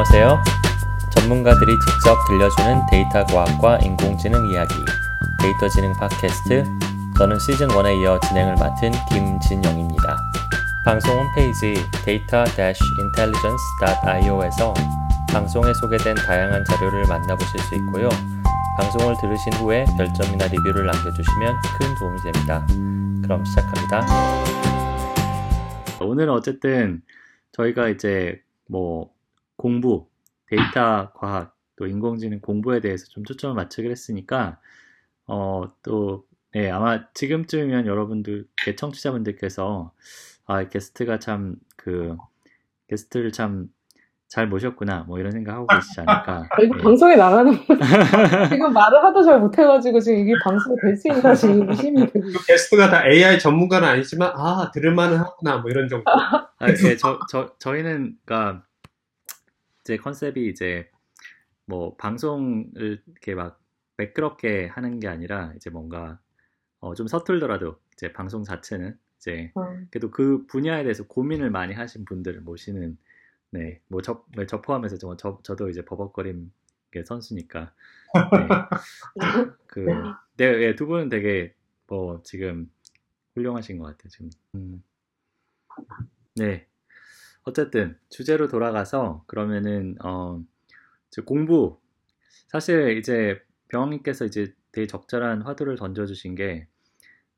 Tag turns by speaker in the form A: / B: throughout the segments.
A: 안녕하세요. 전문가들이 직접 들려주는 데이터 과학과 인공지능 이야기, 데이터 지능 팟캐스트. 저는 시즌 1에 이어 진행을 맡은 김진영입니다. 방송 홈페이지 data-intelligence.io에서 방송에 소개된 다양한 자료를 만나보실 수 있고요. 방송을 들으신 후에 별점이나 리뷰를 남겨주시면 큰 도움이 됩니다. 그럼 시작합니다. 오늘 어쨌든 저희가 이제 뭐 공부, 데이터 과학, 또 인공지능 공부에 대해서 좀 초점을 맞추기로 했으니까 어, 또 네, 아마 지금쯤이면 여러분들, 청취자분들께서 아, 게스트가 참 그 게스트를 참 잘 모셨구나 뭐 이런 생각 하고 계시지 않을까.
B: 아, 이거
A: 네.
B: 방송에 나가는 거 지금 말을 하도 잘 못해가지고 지금 이게 방송이 될 수 있나 지금 의심이 되고
C: 그 게스트가 다 AI 전문가는 아니지만 아 들을만은 하구나 뭐 이런 정도.
A: 아, 예, 저, 저, 저희는, 그니까, 이 제 컨셉이 이제, 뭐, 방송을 이렇게 막 매끄럽게 하는 게 아니라, 이제 뭔가, 어, 좀 서툴더라도, 이제 방송 자체는, 이제,
B: 어,
A: 그래도 그 분야에 대해서 고민을 많이 하신 분들을 모시는, 네, 뭐, 저, 뭐, 저 포함해서 저, 저, 저도 이제 버벅거림 게 선수니까, 네. 그, 네, 예, 두 분은 되게, 뭐, 지금, 훌륭하신 것 같아요, 지금. 음. 네. 어쨌든 주제로 돌아가서 그러면은 어 공부 사실 이제 병원님께서 이제 되게 적절한 화두를 던져주신 게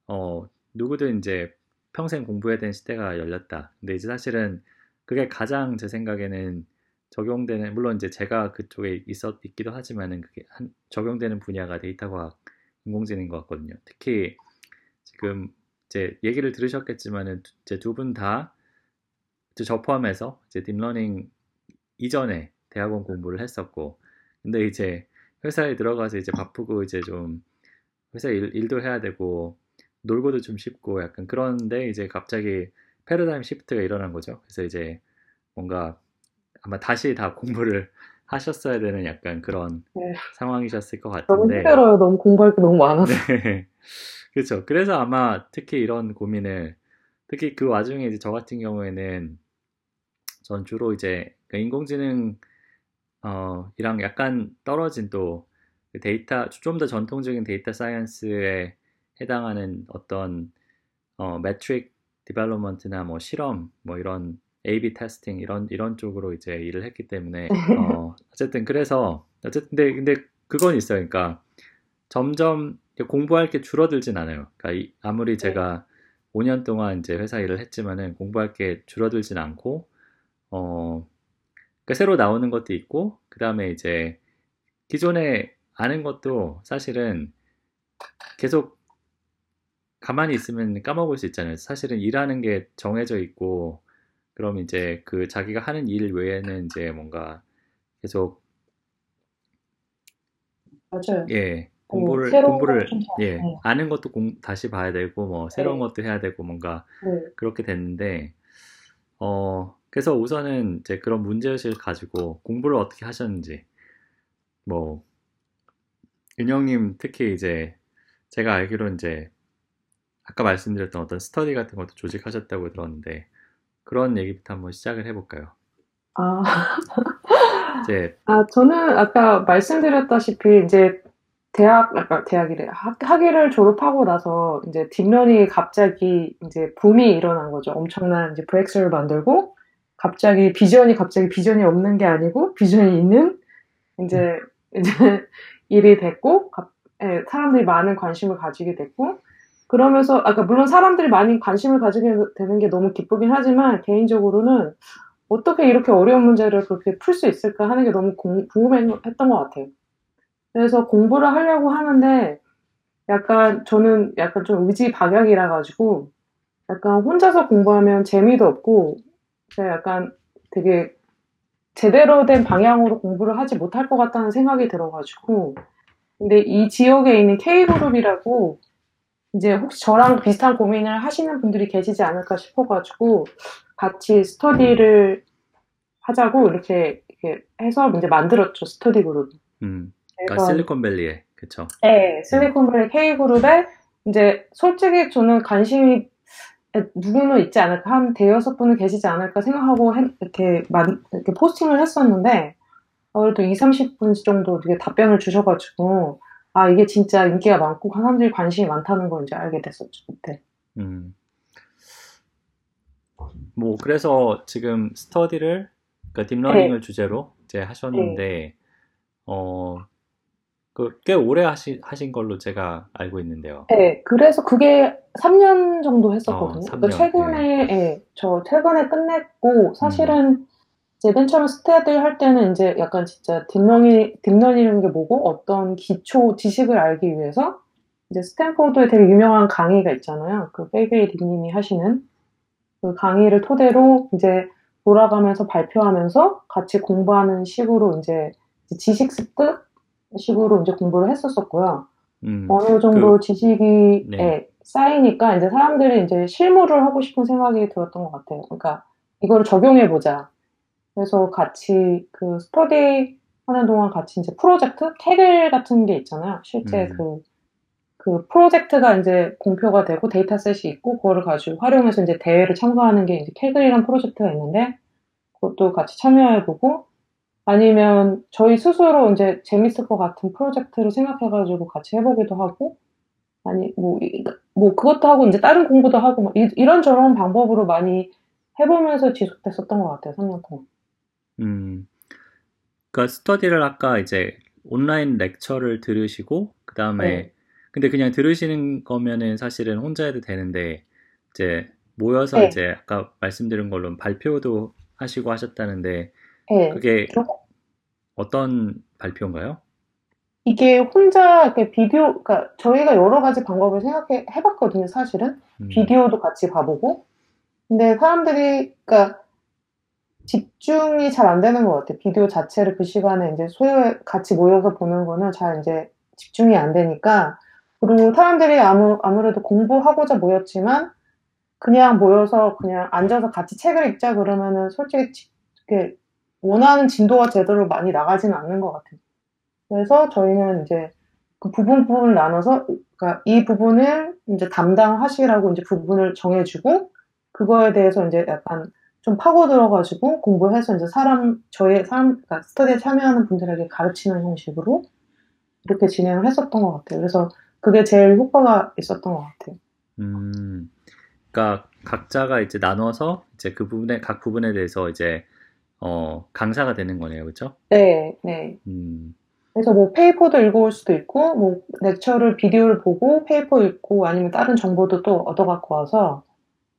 A: 어 누구든 이제 평생 공부해야 되는 시대가 열렸다. 근데 이제 사실은 그게 가장 제 생각에는 적용되는 물론 이제 제가 그쪽에 있었 있기도 하지만은 그게 한, 적용되는 분야가 데이터 과학, 인공지능인 것 같거든요. 특히 지금 이제 얘기를 들으셨겠지만은 이제 두 분 다 저 포함해서 이제 deep learning 이전에 대학원 공부를 했었고 근데 이제 회사에 들어가서 이제 바쁘고 이제 좀 회사 일, 일도 해야 되고 놀고도 좀 싶고 약간 그런데 이제 갑자기 paradigm shift가 일어난 거죠. 그래서 이제 뭔가 아마 다시 다 공부를 하셨어야 되는 약간 그런
B: 네.
A: 상황이셨을 것
B: 너무
A: 같은데
B: 힘들어요. 너무 공부할 게 너무 많아서.
A: 네. 그렇죠. 그래서 아마 특히 이런 고민을 특히 그 와중에 이제 저 같은 경우에는 전 주로 이제 그 인공지능 어 이랑 약간 떨어진 또그 데이터 좀 더 전통적인 data science에 해당하는 어떤 어 metric development나 뭐 실험 뭐 이런 A/B testing 이런 이런 쪽으로 이제 일을 했기 때문에 어 어쨌든 그래서 어쨌든 근데 근데 그건 있어요. 그러니까 점점 공부할 게 줄어들진 않아요. 그러니까 이- 아무리 제가 5년 동안 이제 회사 일을 했지만은 공부할 게 줄어들진 않고 어 그러니까 새로 나오는 것도 있고 그 다음에 이제 기존에 아는 것도 사실은 계속 가만히 있으면 까먹을 수 있잖아요. 사실은 일하는 게 정해져 있고 그럼 이제 그 자기가 하는 일 외에는 이제 뭔가 계속
B: 맞아요.
A: 예 공부를
B: 새로운
A: 공부를
B: 걸좀 잘-
A: 예
B: 네.
A: 아는 것도 공, 다시 봐야 되고 뭐 새로운
B: 네.
A: 것도 해야 되고 뭔가
B: 네.
A: 그렇게 됐는데 어 그래서 우선은 이제 그런 문제의식을 가지고 공부를 어떻게 하셨는지 뭐 은영님 특히 이제 제가 알기로 이제 아까 말씀드렸던 어떤 스터디 같은 것도 조직하셨다고 들었는데 그런 얘기부터 한번 시작을 해볼까요?
B: 아,
A: 이제
B: 아, 저는 아까 말씀드렸다시피 이제 대학, 아까 대학이래. 학, 학위를 졸업하고 나서 이제 deep learning이 갑자기 이제 붐이 일어난 거죠. 엄청난 이제 브렉스를 만들고 갑자기 비전이 갑자기 비전이 없는 게 아니고 비전이 있는 이제 이제 일이 됐고 갑- 예, 사람들이 많은 관심을 가지게 됐고 그러면서 아까 물론 사람들이 많이 관심을 가지게 되는 게 너무 기쁘긴 하지만 개인적으로는 어떻게 이렇게 어려운 문제를 그렇게 풀 수 있을까 하는 게 너무 공- 궁금했던 것 같아요. 그래서 공부를 하려고 하는데 약간 저는 약간 좀 의지 박약이라 가지고 약간 혼자서 공부하면 재미도 없고 제가 약간 되게 제대로 된 방향으로 공부를 하지 못할 것 같다는 생각이 들어가지고 근데 이 지역에 있는 K그룹이라고 이제 혹시 저랑 비슷한 고민을 하시는 분들이 계시지 않을까 싶어가지고 같이 스터디를 하자고 이렇게, 이렇게 해서 이제 만들었죠 스터디 그룹.
A: 음 그러니까 실리콘밸리에 그쵸?
B: 네, 실리콘밸리 K그룹에 이제 솔직히 저는 관심이 누구는 있지 않을까 한 대여섯 분은 계시지 않을까 생각하고 해- 이렇게 만 이렇게 posting을 했었는데 그래도 2, 30분 정도 되게 답변을 주셔가지고 아 이게 진짜 인기가 많고 사람들이 관심이 많다는 걸 이제 알게 됐었죠 그때.
A: 음. 뭐 그래서 지금 스터디를 그러니까 deep learning을 주제로 이제 하셨는데 어, 그 꽤 오래 하시, 하신 걸로 제가 알고 있는데요.
B: 네, 그래서 그게 3년 정도 했었거든요.
A: 어, 삼
B: 그러니까
A: 년,
B: 최근에, 예, 저 최근에 끝냈고, 사실은 이제 맨 처음 스터디 할 때는 이제 약간 진짜 deep learning, deep learning이라는 게 뭐고, 어떤 기초 지식을 알기 위해서, 이제 스탠포드에 되게 유명한 강의가 있잖아요. 그 Fei-Fei Li님이 하시는 그 강의를 토대로 이제 돌아가면서 발표하면서 같이 공부하는 식으로 이제 지식 습득 식으로 이제 공부를 했었었고요.
A: 음,
B: 어느 정도 지식이
A: 네.
B: 예, 쌓이니까 이제 사람들이 이제 실무를 하고 싶은 생각이 들었던 것 같아요. 그러니까 이거를 적용해 보자. 그래서 같이 그 스터디 하는 동안 같이 이제 프로젝트 Kaggle 같은 게 있잖아요. 실제
A: 음.
B: 그, 그 프로젝트가 이제 공표가 되고 dataset이 있고 그거를 가지고 활용해서 이제 대회를 참가하는 게 이제 Kaggle이라는 프로젝트가 있는데 그것도 같이 참여해보고 아니면 저희 스스로 이제 재밌을 것 같은 프로젝트를 생각해가지고 같이 해보기도 하고 아니 뭐, 이- 뭐 그것도 하고 이제 다른 공부도 하고 막 이, 이런저런 방법으로 많이 해보면서 지속됐었던 것 같아요 3년 동안
A: 음, 그러니까 스터디를 아까 이제 온라인 렉처를 들으시고 그 다음에
B: 네.
A: 근데 그냥 들으시는 거면은 사실은 혼자 해도 되는데 이제 모여서
B: 네.
A: 이제 아까 말씀드린 걸로 발표도 하시고 하셨다는데
B: 네.
A: 그게
B: 좀-
A: 어떤 발표인가요?
B: 이게 혼자 이렇게 비디오 그러니까 저희가 여러 가지 방법을 생각해 해봤거든요 사실은
A: 음,
B: 비디오도 같이 봐보고 근데 사람들이 그러니까 집중이 잘 안 되는 것 같아요. 비디오 자체를 그 시간에 이제 소요 같이 모여서 보는 거는 잘 이제 집중이 안 되니까 그리고 사람들이 아무 아무래도 공부하고자 모였지만 그냥 모여서 그냥 앉아서 같이 책을 읽자 그러면은 솔직히 지- 이렇게 원하는 진도가 제대로 많이 나가지는 않는 것 같아요. 그래서 저희는 이제 그 부분 부분을 나눠서 그러니까 이 부분을 이제 담당하시라고 이제 부분을 정해주고 그거에 대해서 이제 약간 좀 파고 들어가지고 공부해서 이제 사람 저희 사람 그러니까 스터디에 참여하는 분들에게 가르치는 형식으로 이렇게 진행을 했었던 것 같아요. 그래서 그게 제일 효과가 있었던 것 같아요.
A: 음, 그러니까 각자가 이제 나눠서 이제 그 부분에 각 부분에 대해서 이제 어, 강사가 되는 거네요, 그렇죠?
B: 네, 네.
A: 음,
B: 그래서 뭐 paper도 읽어올 수도 있고, 뭐 lecture를 비디오를 보고 paper 읽고 아니면 다른 정보도 또 얻어갖고 와서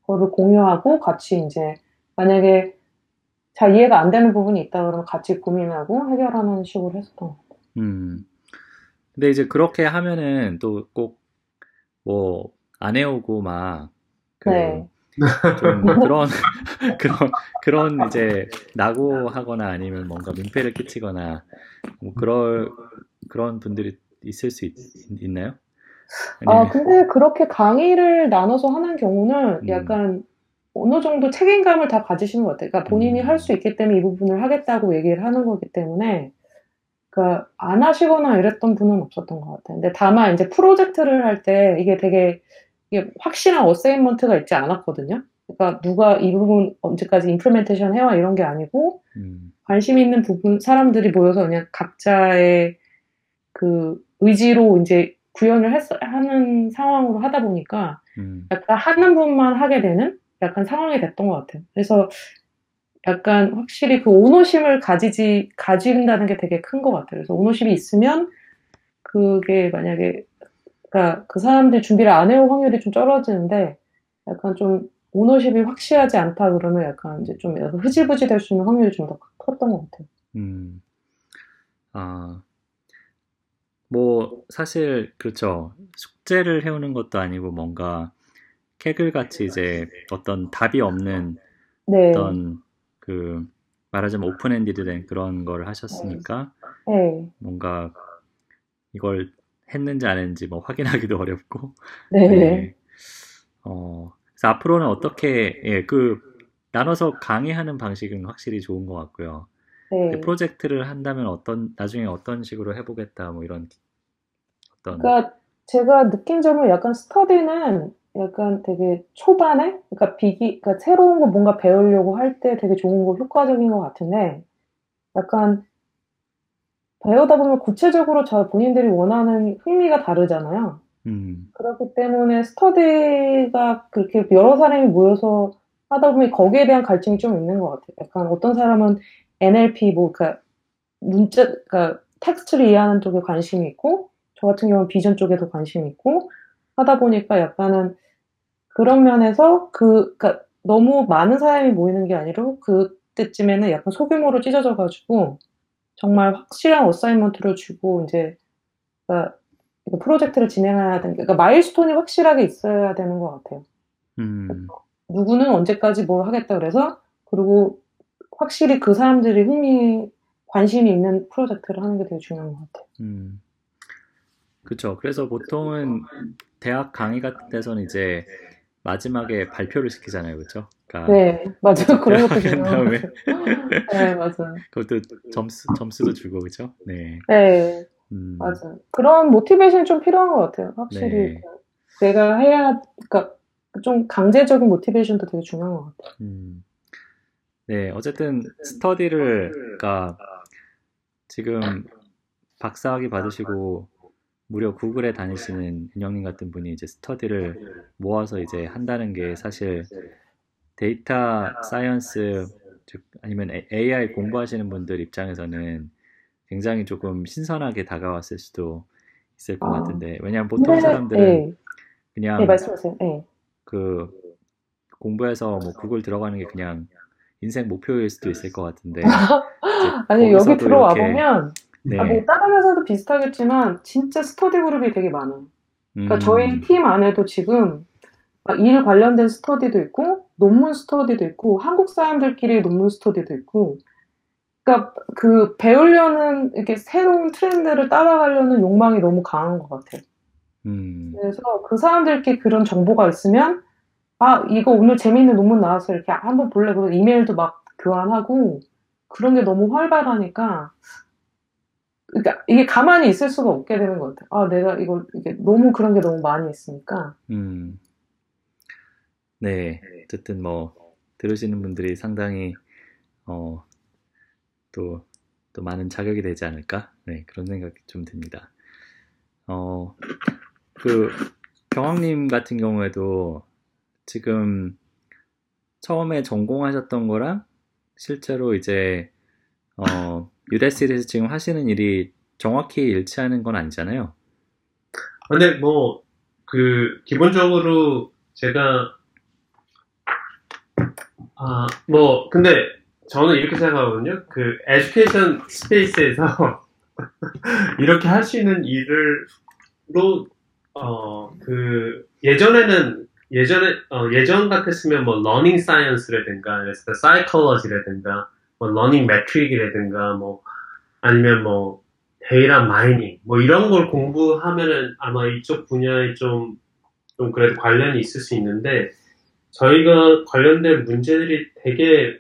B: 그거를 공유하고 같이 이제 만약에 잘 이해가 안 되는 부분이 있다 그러면 같이 고민하고 해결하는 식으로 했었던 것 같아요.
A: 음. 근데 이제 그렇게 하면은 또 꼭 뭐 안 해오고 막 그
B: 네.
A: 좀 그런 그런 그런 이제 낙오하거나 아니면 뭔가 민폐를 끼치거나 뭐 그럴 그런 분들이 있을 수 있, 있나요?
B: 아, 근데 그렇게 강의를 나눠서 하는 경우는
A: 음.
B: 약간 어느 정도 책임감을 다 가지시는 것 같아요. 그러니까 본인이
A: 음.
B: 할수 있기 때문에 이 부분을 하겠다고 얘기를 하는 거기 때문에 그러니까 안 하시거나 이랬던 분은 없었던 것 같아요. 근데 다만 이제 프로젝트를 할 때 이게 되게 이게 확실한 어세인먼트가 있지 않았거든요. 그러니까 누가 이 부분 언제까지 임플리멘테이션 해와 이런 게 아니고
A: 음,
B: 관심 있는 부분 사람들이 모여서 그냥 각자의 그 의지로 이제 구현을 했, 하는 상황으로 하다 보니까
A: 음,
B: 약간 하는 분만 하게 되는 약간 상황이 됐던 것 같아요. 그래서 약간 확실히 그 오너심을 가지지 가진다는 게 되게 큰 것 같아요. 그래서 오너심이 있으면 그게 만약에 그러니까 그 사람들 준비를 안 해올 확률이 좀 떨어지는데 약간 좀 오너십이 확실하지 않다 그러면 약간 이제 좀 약간 흐지부지 될 수 있는 확률이 좀 더 컸던 것 같아요.
A: 음. 아, 뭐 사실 그렇죠. 숙제를 해오는 것도 아니고 뭔가 캐글 같이 이제 어떤 답이 없는
B: 네,
A: 어떤 그 말하자면 오픈엔디드 된 그런 걸 하셨으니까
B: 네,
A: 뭔가 이걸 했는지 안 했는지 뭐 확인하기도 어렵고
B: 네,
A: 네. 어, 그래서 앞으로는 어떻게 예, 그 나눠서 강의하는 방식은 확실히 좋은 것 같고요.
B: 네.
A: 그 프로젝트를 한다면 어떤 나중에 어떤 식으로 해보겠다 뭐 이런 어떤
B: 그러니까 제가 느낀 점은 약간 스터디는 약간 되게 초반에, 그러니까 비기, 그러니까 새로운 거 뭔가 배우려고 할 때 되게 좋은 거, 효과적인 것 같은데, 약간 배우다 보면 구체적으로 저 본인들이 원하는 흥미가 다르잖아요.
A: 음,
B: 그렇기 때문에 스터디가 그렇게 여러 사람이 모여서 하다 보면 거기에 대한 갈증이 좀 있는 것 같아요. 약간 어떤 사람은 NLP 뭐 그러니까 문자 그러니까 텍스트를 이해하는 쪽에 관심이 있고 저 같은 경우는 비전 쪽에 더 관심이 있고 하다 보니까 약간은 그런 면에서 그 그러니까 너무 많은 사람이 모이는 게 아니라 그때쯤에는 약간 소규모로 찢어져 가지고 정말 확실한 assignment를 주고 이제 그러니까 프로젝트를 진행해야 되는 그러니까 milestone이 확실하게 있어야 되는 것 같아요.
A: 음,
B: 누구는 언제까지 뭘 하겠다 그래서 그리고 확실히 그 사람들이 흥미 관심이 있는 프로젝트를 하는 게 되게 중요한 것 같아요.
A: 음. 그쵸. 그래서 보통은 대학 강의 같은 데서는 이제 마지막에 발표를 시키잖아요. 그쵸? 그러니까
B: 네, 맞아요. 그런 것도 같아요. 네, 맞아요.
A: 그것도 점수, 점수도 주고, 그쵸? 네.
B: 네,
A: 음,
B: 맞아요. 그런 모티베이션이 좀 필요한 것 같아요. 확실히
A: 네.
B: 그 내가 해야 그러니까 좀 강제적인 motivation도 되게 중요한 것 같아요.
A: 음. 네, 어쨌든 스터디를, 그러니까 지금 박사학위 받으시고 무려 구글에 다니시는 은영님 같은 분이 이제 스터디를 모아서 이제 한다는 게 사실 data science 즉 아니면 AI 공부하시는 분들 입장에서는 굉장히 조금 신선하게 다가왔을 수도 있을 것
B: 아.
A: 같은데 왜냐하면 보통
B: 근데,
A: 사람들은
B: 네, 네,
A: 그냥
B: 말씀하세요. 네.
A: 그 공부해서 뭐 구글 들어가는 게 그냥 인생 목표일 수도 있을 것 같은데
B: 아니 여기 들어와
A: 이렇게-
B: 보면
A: 네,
B: 아, 뭐 다른 회사도 비슷하겠지만 진짜 스터디 그룹이 되게 많아요. 그러니까
A: 음,
B: 저희 팀 안에도 지금 막일 관련된 스터디도 있고 논문 스터디도 있고 한국 사람들끼리 논문 스터디도 있고 그러니까 그 배우려는 이렇게 새로운 트렌드를 따라가려는 욕망이 너무 강한 것 같아요.
A: 음,
B: 그래서 그 사람들끼리 그런 정보가 있으면 아 이거 오늘 재밌는 논문 나와서 이렇게 한번 볼래 그래서 이메일도 막 교환하고 그런 게 너무 활발하니까 그러니까 이게 가만히 있을 수가 없게 되는 것 같아요. 아 내가 이거 이게 너무 그런 게 너무 많이 있으니까
A: 음. 네, 어쨌든 뭐 들으시는 분들이 상당히 어, 또, 또 많은 자격이 되지 않을까? 네, 그런 생각이 좀 듭니다. 어, 그 경황님 같은 경우에도 지금 처음에 전공하셨던 거랑 실제로 이제 어, 유데시에서 지금 하시는 일이 정확히 일치하는 건 아니잖아요.
C: 근데 뭐, 그, 기본적으로 제가, 아, 뭐, 근데 저는 이렇게 생각하거든요. 그, education space에서 이렇게 할 수 있는 일을, 로, 어, 그, 예전에는, 예전에, 어, 예전 같았으면 뭐, learning science라든가, 그래서 psychology라든가, 뭐, learning metric이라든가, 뭐, 아니면 뭐, data mining 뭐 이런 걸 공부하면은 아마 이쪽 분야에 좀, 좀 그래도 관련이 있을 수 있는데 저희가 관련된 문제들이 되게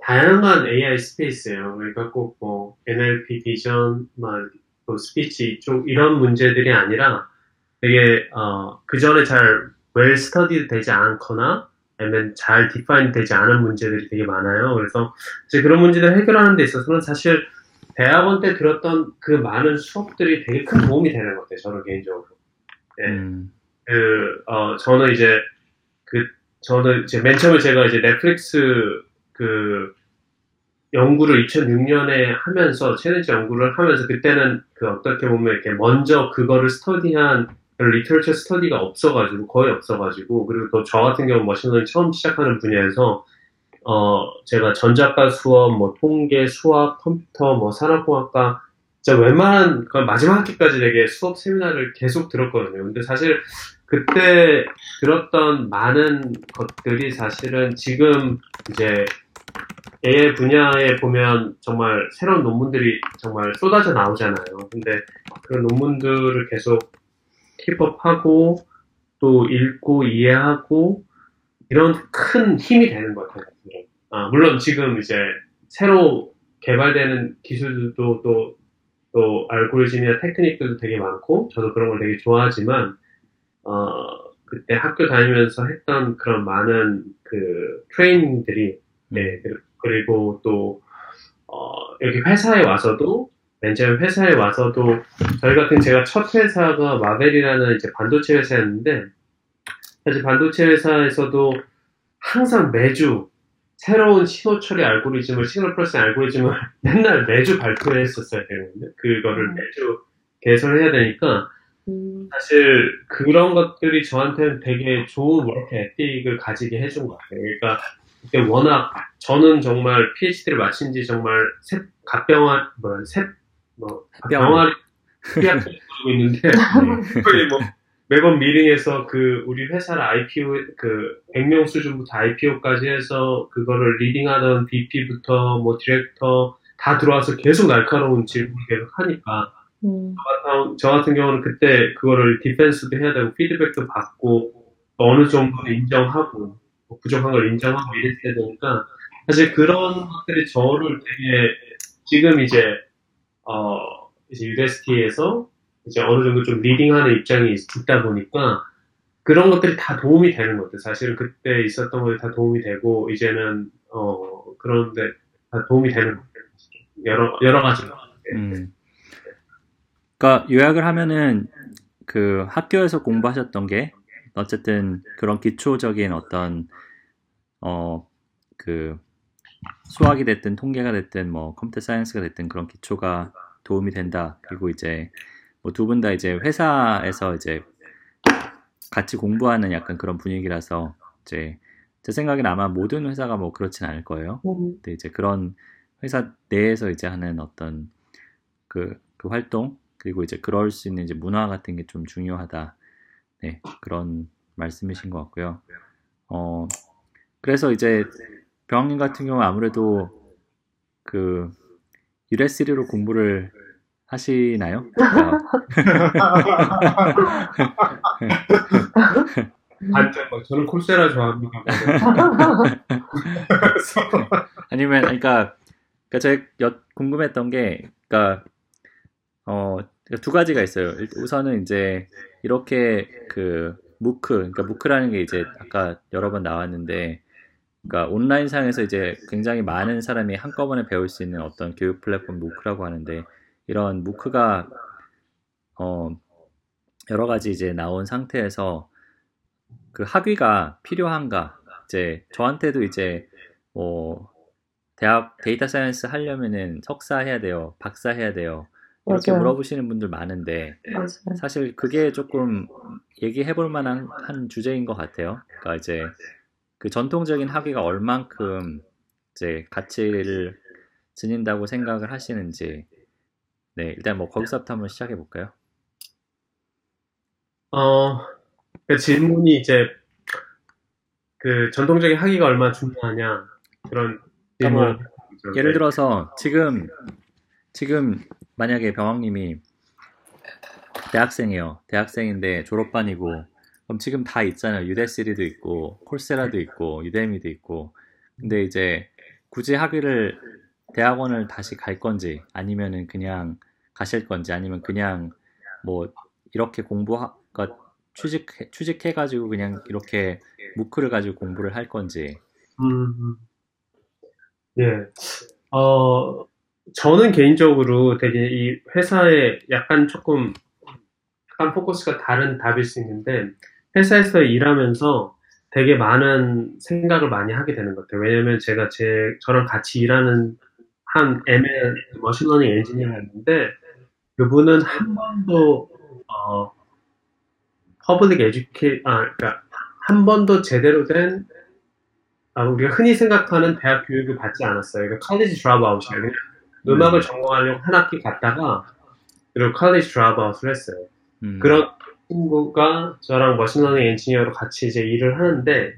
C: 다양한 AI space예요. 그러니까 꼭 뭐 NLP vision, 막 뭐 speech 이쪽 이런 문제들이 아니라 되게 어, 그 전에 잘 well studied 되지 않거나 아니면 잘 define 되지 않은 문제들이 되게 많아요. 그래서 이제 그런 문제들 해결하는 데 있어서는 사실 대학원 때 들었던 그 많은 수업들이 되게 큰 도움이 되는 것 같아요, 저는 개인적으로. 예.
A: 음,
C: 그, 어, 저는 이제, 그, 저는 이제 맨 처음에 제가 이제 넷플릭스 그 연구를 2006년에 하면서, challenge 연구를 하면서, 그때는 그 어떻게 보면 이렇게 먼저 그거를 study한 literature study가 없어가지고, 거의 없어가지고, 그리고 또 저 같은 경우 machine learning 처음 시작하는 분야에서, 어, 제가 전자과 수업, 뭐, 통계, 수학, 컴퓨터, 뭐, 산업공학과, 진짜 웬만한, 그 마지막 학기까지 되게 수업 세미나를 계속 들었거든요. 근데 사실, 그때 들었던 많은 것들이 사실은 지금 이제 AI 분야에 보면 정말 새로운 논문들이 정말 쏟아져 나오잖아요. 근데 그런 논문들을 계속 힙업하고 또 읽고 이해하고 이런 큰 힘이 되는 것 같아요. 아, 물론 지금 이제 새로 개발되는 기술들도 또, 또 알고리즘이나 테크닉들도 되게 많고 저도 그런 걸 되게 좋아하지만 어, 그때 학교 다니면서 했던 그런 많은 그 트레이닝들이 네 그리고 또 어, 여기 회사에 와서도 맨 처음 회사에 와서도 저희 같은 제가 첫 회사가 Marvell이라는 이제 반도체 회사였는데 사실 반도체 회사에서도 항상 매주 새로운 신호 처리 알고리즘을 signal processing algorithm을 맨날 매주 발표했었어야 되는데 그거를
B: 음.
C: 매주 개설해야 되니까
B: 음,
C: 사실 그런 것들이 저한테는 되게 좋은 work ethic을 가지게 해준 것 같아요. 그러니까 그때 워낙 저는 정말 PhD를 마친 지 정말 새 갑병아 뭐 새 뭐
A: 햇병.
C: 병아리 PhD였는데 거의 뭐 매번 미팅에서 그 우리 회사를 IPO 그 100명 수준부터 IPO까지 해서 그거를 leading하던 VP부터 뭐 디렉터 다 들어와서 계속 날카로운 질문을 계속 하니까
B: 음,
C: 저- 저 같은 경우는 그때 그거를 defense도 해야 되고 피드백도 받고 또 어느 정도는 인정하고 뭐 부족한 걸 인정하고 이랬어야 되니까 사실 그런 것들이 저를 되게 지금 이제 어 이제 UST에서 이제 어느 정도 좀 리딩하는 입장이 있- 있다 보니까 그런 것들이 다 도움이 되는 것 같아요. 사실은 그때 있었던 것들이 다 도움이 되고 이제는 어 그런데 다 도움이 되는 것 같아요. 여러 여러 가지
A: 음. 그러니까 요약을 하면은 그 학교에서 공부하셨던 게 어쨌든 그런 기초적인 어떤 어 그 수학이 됐든 통계가 됐든 뭐 컴퓨터 사이언스가 됐든 그런 기초가 도움이 된다. 그리고 이제 뭐 두 분 다 이제 회사에서 이제 같이 공부하는 약간 그런 분위기라서 이제 제 생각엔 아마 모든 회사가 뭐 그렇진 않을 거예요.
B: 음,
A: 근데 이제 그런 회사 내에서 이제 하는 어떤 그, 그 활동 그리고 이제 그럴 수 있는 이제 문화 같은 게 좀 중요하다. 네, 그런 말씀이신 것 같고요. 어, 그래서 이제 병님 같은 경우 아무래도 그 US리로 공부를 하시나요? 그러니까
C: 반전 뭐 저는 콜세라 좋아합니다.
A: 아니면 그러니까 그러니까 제가 여- 궁금했던 게 그러니까 어 두 가지가 있어요. 일- 우선은 이제 이렇게 그 무크 그러니까 무크라는 게 이제 아까 여러 번 나왔는데 그러니까 온라인상에서 이제 굉장히 많은 사람이 한꺼번에 배울 수 있는 어떤 교육 플랫폼 무크라고 하는데 이런 무크가 어 여러 가지 이제 나온 상태에서 그 학위가 필요한가 이제 저한테도 이제 뭐 대학 data science 하려면은 석사 해야 돼요, 박사 해야 돼요. 이렇게
B: 맞아요.
A: 물어보시는 분들 많은데
B: 맞아요.
A: 사실 그게 조금 얘기해 볼 만한 한 주제인 것 같아요. 그러니까 이제 그 전통적인 학위가 얼만큼 이제 가치를 지닌다고 생각을 하시는지 네 일단 뭐 거기서부터 한번 시작해 볼까요?
C: 어, 그 질문이 이제 그 전통적인 학위가 얼마나 중요하냐 그런 질문.
A: 그러니까 예를 들어서 지금 지금 만약에 병왕님이 대학생이에요. 대학생인데 졸업반이고 그럼 지금 다 있잖아요. 유데시리도 있고 콜세라도 있고 유데미도 있고 근데 이제 굳이 학위를 대학원을 다시 갈 건지 아니면은 그냥 가실 건지 아니면 그냥 뭐 이렇게 공부가 취직 취직해 가지고 그냥 이렇게 무크를 가지고 공부를 할 건지
C: 음, 예. 어, 저는 개인적으로 되게 이 회사에 약간 조금, 약간 포커스가 다른 답일 수 있는데, 회사에서 일하면서 되게 많은 생각을 많이 하게 되는 것 같아요. 왜냐면 제가 제, 저랑 같이 일하는 한 ML machine learning engineer였는데, 그분은 한 번도, 어, public educa, 아, 그러니까 한 번도 제대로 된 아, 우리가 흔히 생각하는 대학 교육을 받지 않았어요. 그러니까 칼리지 드랍아웃이에요. 음악을 전공하려고 한 학기 갔다가 그리고 칼리지 드랍아웃을 했어요.
A: 음,
C: 그런 친구가 저랑 machine learning engineer로 같이 이제 일을 하는데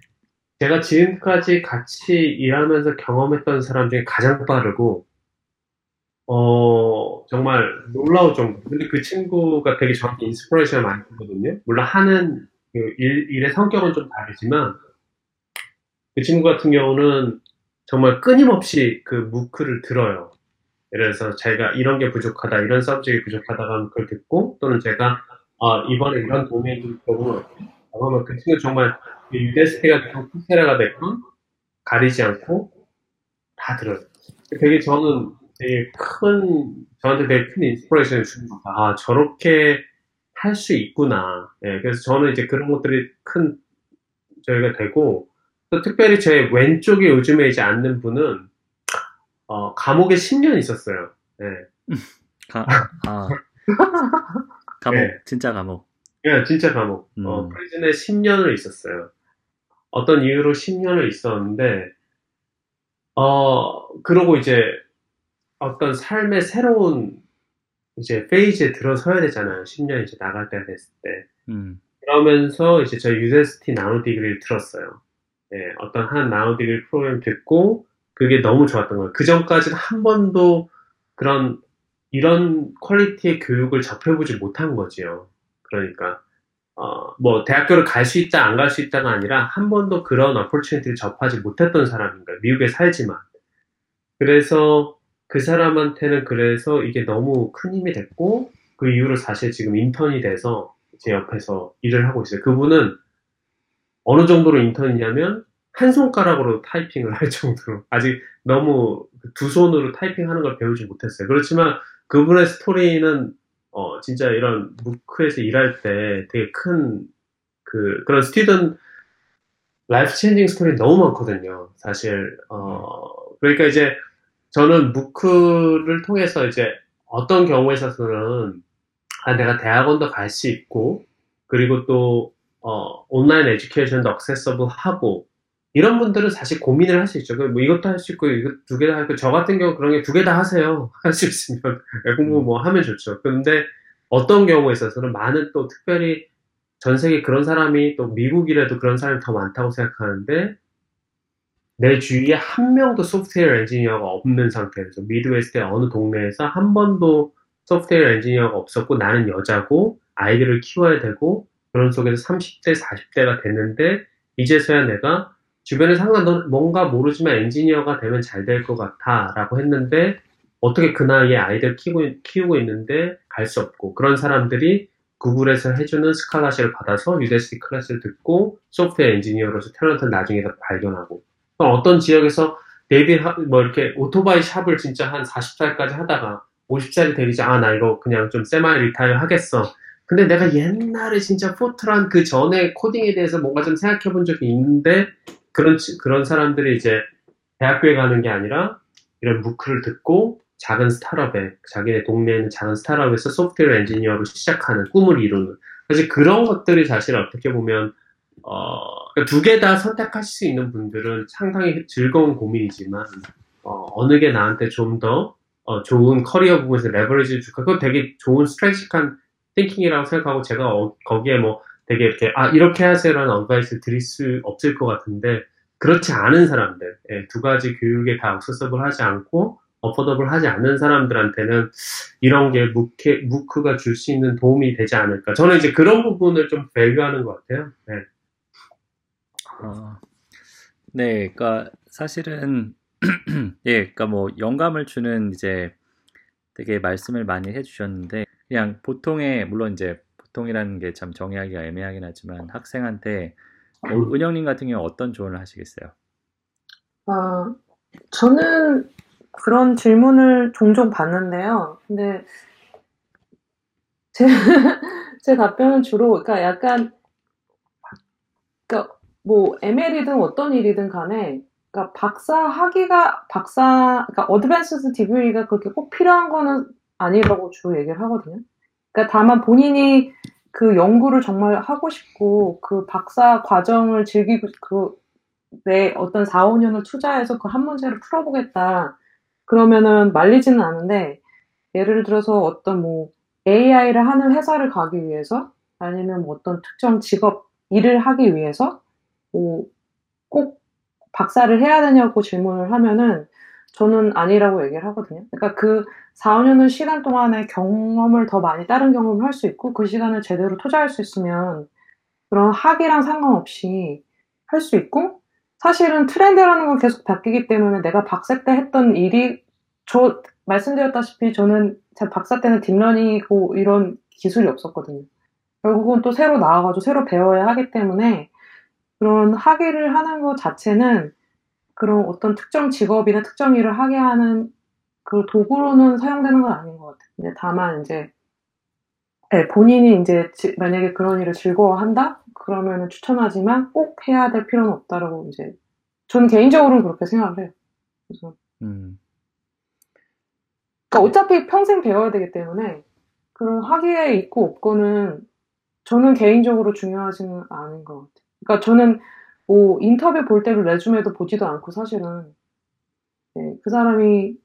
C: 제가 지금까지 같이 일하면서 경험했던 사람 중에 가장 빠르고 어 정말 놀라울 정도. 근데 그 친구가 되게 저한테 inspiration을 많이 주거든요. 물론 하는 그 일, 일의 성격은 좀 다르지만 그 친구 같은 경우는 정말 끊임없이 그 MOOC를 들어요. 예를 들어서 제가 이런 게 부족하다, 이런 subject이 부족하다 하면 그걸 듣고, 또는 제가, 아, 이번에 이런 domain이 너무 그러면 그 친구 정말 Udacity가 됐건 Coursera가 됐건 가리지 않고 다 들어요. 되게 저는 되게 큰 저한테 되게 큰 inspiration을 주는 것 같아요. 아 저렇게 할 수 있구나. 예, 그래서 저는 이제 그런 것들이 큰 저희가 되고 또 특별히 제 왼쪽에 요즘에 이제 앉는 분은 어, 감옥에 10년 있었어요. 예.
A: 가, 아. 감옥,
C: 네.
A: 진짜 감옥.
C: 예, 진짜 감옥.
A: 음.
C: 어, prison에 10년을 있었어요. 어떤 이유로 10년을 있었는데, 어, 그러고 이제 어떤 삶의 새로운 이제 페이지에 들어서야 되잖아요. 10년 이제 나갈 때가 됐을 때.
A: 음,
C: 그러면서 이제 저 유데스티 나노 디그리를 들었어요. 예, 어떤 한 나노 디그리 프로그램 듣고 그게 너무 좋았던 거예요. 그 전까지는 한 번도 그런 이런 퀄리티의 교육을 접해보지 못한 거지요. 그러니까 어, 뭐 대학교를 갈 수 있다 안 갈 수 있다가 아니라 한 번도 그런 어퍼추니티를 접하지 못했던 사람인 거예요. 미국에 살지만. 그래서 그 사람한테는 그래서 이게 너무 큰 힘이 됐고 그 이후로 사실 지금 인턴이 돼서 제 옆에서 일을 하고 있어요. 그분은 어느 정도로 인턴이냐면 한 손가락으로 타이핑을 할 정도로 아직 너무 두 손으로 타이핑하는 걸 배우지 못했어요. 그렇지만 그분의 스토리는 어 진짜 이런 MOOC에서 일할 때 되게 큰 그 그런 student life changing story 너무 많거든요. 사실 어 그러니까 이제 저는 MOOC를 통해서 이제 어떤 경우에 있어서는 아, 내가 대학원도 갈 수 있고, 그리고 또, 어, online education도 accessible 하고, 이런 분들은 사실 고민을 할 수 있죠. 뭐 이것도 할 수 있고, 이거 두 개 다 하고, 저 같은 경우 그런 게 두 개 다 하세요. 할 수 있으면. 공부 뭐 하면 좋죠. 근데 어떤 경우에 있어서는 많은 또 특별히 전 세계 그런 사람이 또 미국이라도 그런 사람이 더 많다고 생각하는데, 내 주위에 한 명도 소프트웨어 엔지니어가 없는 상태에서 미드웨스트의 어느 동네에서 한 번도 소프트웨어 엔지니어가 없었고 나는 여자고 아이들을 키워야 되고 그런 속에서 30대, 40대가 됐는데 이제서야 내가 주변에 상관 넌 뭔가 모르지만 엔지니어가 되면 잘 될 것 같아 라고 했는데 어떻게 그 나이에 아이들 키우고, 키우고 있는데 갈 수 없고 그런 사람들이 Google에서 해주는 스칼라시를 받아서 Udacity 클래스를 듣고 소프트웨어 엔지니어로서 talent를 나중에 다 발견하고. 또 어떤 지역에서 하- 뭐 이렇게 오토바이 shop을 진짜 한 40살까지 하다가 50살이 되리자 아 나 이거 그냥 좀 semi retire 하겠어. 근데 내가 옛날에 진짜 Fortran 그 전에 코딩에 대해서 뭔가 좀 생각해 본 적이 있는데 그런 치- 그런 사람들이 이제 대학교에 가는 게 아니라 이런 MOOC를 듣고 작은 스타트업에 자기네 동네에 있는 작은 스타트업에서 소프트웨어 엔지니어로 시작하는 꿈을 이루는 사실 그런 것들이 사실 어떻게 보면 어, 두개 다 선택하실 수 있는 분들은 상당히 즐거운 고민이지만 어느 게 나한테 좀더 어, 좋은 커리어 부분에서 레버리지 줄까? 그건 되게 좋은 strategic한 thinking이라고 생각하고 제가 어, 거기에 뭐 되게 이렇게 아 이렇게 하세요라는 advice 드릴 수 없을 것 같은데 그렇지 않은 사람들 예, 두 가지 교육에 다 억세서블 하지 않고 어퍼더블 하지 않는 사람들한테는 이런 게 무크, 무크가 줄 수 있는 도움이 되지 않을까 저는 이제 그런 부분을 좀 밸류하는 것 같아요 네.
A: 어, 네, 그러니까 사실은 예, 그러니까 뭐 영감을 주는 이제 되게 말씀을 많이 해주셨는데 그냥 보통의 물론 이제 보통이라는 게 참 정의하기가 애매하긴 하지만 학생한테 뭐 은영님 같은 경우 어떤 조언을 하시겠어요?
B: 아, 저는 그런 질문을 종종 받는데요. 근데 제, 제 답변은 주로, 그러니까 약간, 그러니까 뭐 ML이든 어떤 일이든 간에, 그러니까 박사 학위가 박사, 그러니까 어드밴스드 디그리가 그렇게 꼭 필요한 거는 아니라고 주로 얘기를 하거든요. 그러니까 다만 본인이 그 연구를 정말 하고 싶고 그 박사 과정을 즐기고 그 내 어떤 4, 5년을 투자해서 그 한 문제를 풀어보겠다. 그러면은 말리지는 않은데 예를 들어서 어떤 뭐 AI를 하는 회사를 가기 위해서 아니면 뭐 어떤 특정 직업 일을 하기 위해서 뭐 꼭 박사를 해야 되냐고 질문을 하면은 저는 아니라고 얘기를 하거든요. 그러니까 그 4, 5년의 시간 동안에 경험을 더 많이 다른 경험을 할 수 있고 그 시간을 제대로 투자할 수 있으면 그런 학위랑 상관없이 할 수 있고 사실은 트렌드라는 건 계속 바뀌기 때문에 내가 박사 때 했던 일이 저 말씀드렸다시피 저는 제 박사 때는 딥러닝이고 이런 기술이 없었거든요. 결국은 또 새로 나와가지고 새로 배워야 하기 때문에 그런 학위를 하는 것 자체는 그런 어떤 특정 직업이나 특정 일을 하게 하는 그 도구로는 사용되는 건 아닌 것 같아요. 이제 다만 이제 네, 본인이 이제 지, 만약에 그런 일을 즐거워한다? 그러면 추천하지만 꼭 해야 될 필요는 없다라고 이제 저는 개인적으로는 그렇게 생각을 해요. 그래서 음. 그러니까 어차피 평생 배워야 되기 때문에 그런 학위에 있고 없고는 저는 개인적으로 중요하지는 않은 것 같아요. 그러니까 저는 뭐 인터뷰 볼 때도 레주메도 보지도 않고 사실은 네, 그 사람이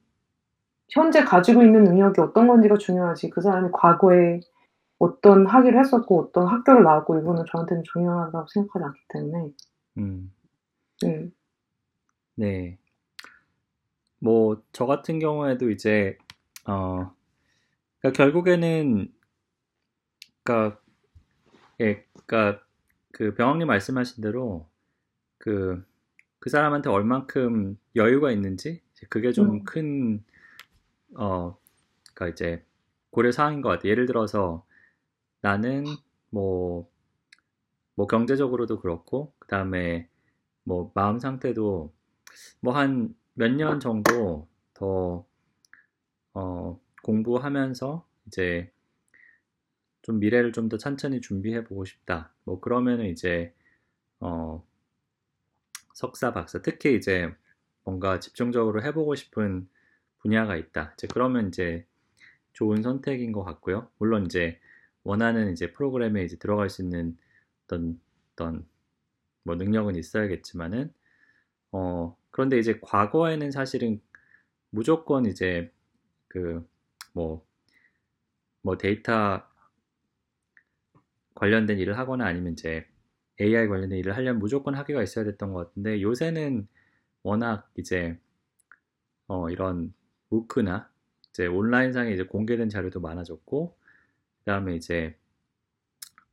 B: 현재 가지고 있는 능력이 어떤 건지가 중요하지 그 사람이 과거에 어떤 학위를 했었고 어떤 학교를 나왔고 이거는 저한테는 중요하다고 생각하지 않기 때문에 음.
A: 네. 네. 뭐 저 같은 경우에도 이제 어 그러니까 결국에는 그러니까 예, 그러니까 그 병왕님 말씀하신 대로 그, 그 사람한테 얼만큼 여유가 있는지 그게 좀큰 음. 어, 그니까 이제 고려 사항인 것 같아요. 예를 들어서 나는 뭐, 뭐 경제적으로도 그렇고, 그 다음에 뭐 마음 상태도 뭐 한 몇 년 정도 더, 어, 공부하면서 이제 좀 미래를 좀 더 천천히 준비해 보고 싶다. 뭐 그러면은 이제, 어, 석사, 박사, 특히 이제 뭔가 집중적으로 해보고 싶은 분야가 있다. 이제 그러면 이제 좋은 선택인 것 같고요. 물론 이제 원하는 이제 프로그램에 이제 들어갈 수 있는 어떤 어떤 뭐 능력은 있어야겠지만은 어 그런데 이제 과거에는 사실은 무조건 이제 그 뭐뭐 뭐 데이터 관련된 일을 하거나 아니면 이제 AI 관련된 일을 하려면 무조건 학위가 있어야 됐던 것 같은데 요새는 워낙 이제 어 이런 무크나 이제 온라인상에 이제 공개된 자료도 많아졌고 그다음에 이제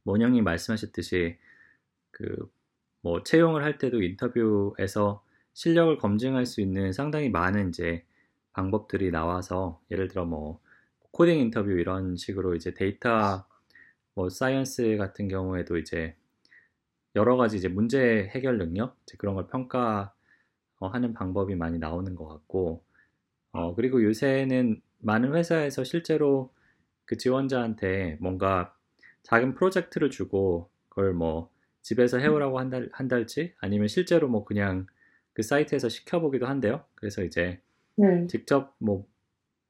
A: 원영이 말씀하셨듯이 그 뭐 채용을 할 때도 인터뷰에서 실력을 검증할 수 있는 상당히 많은 이제 방법들이 나와서 예를 들어 뭐 코딩 인터뷰 이런 식으로 이제 데이터 뭐 science 같은 경우에도 이제 여러 가지 이제 문제 해결 능력 그런 걸 평가하는 방법이 많이 나오는 것 같고 어, 그리고 요새는 많은 회사에서 실제로 그 지원자한테 뭔가 작은 프로젝트를 주고 그걸 뭐 집에서 해오라고 한 달, 한 달치 아니면 실제로 뭐 그냥 그 사이트에서 시켜보기도 한대요. 그래서 이제 네. 직접 뭐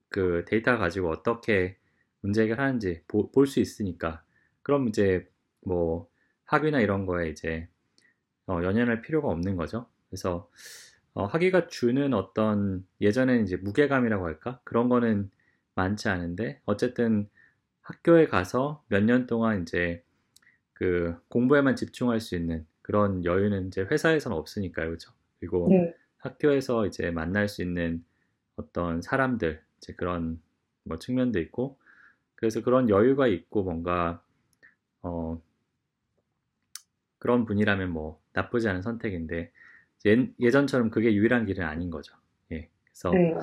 A: 그 데이터 가지고 어떻게 문제 해결하는지 볼 수 있으니까 그럼 이제 뭐 학위나 이런 거에 이제 어, 연연할 필요가 없는 거죠. 그래서 어, 학위가 주는 어떤 예전에는 이제 무게감이라고 할까 그런 거는 많지 않은데 어쨌든 학교에 가서 몇 년 동안 이제 그 공부에만 집중할 수 있는 그런 여유는 이제 회사에서는 없으니까요, 그렇죠? 그리고 네. 학교에서 이제 만날 수 있는 어떤 사람들 이제 그런 뭐 측면도 있고 그래서 그런 여유가 있고 뭔가 어 그런 분이라면 뭐 나쁘지 않은 선택인데 예, 전처럼 그게 유일한 길은 아닌 거죠. 예. 그래서 네.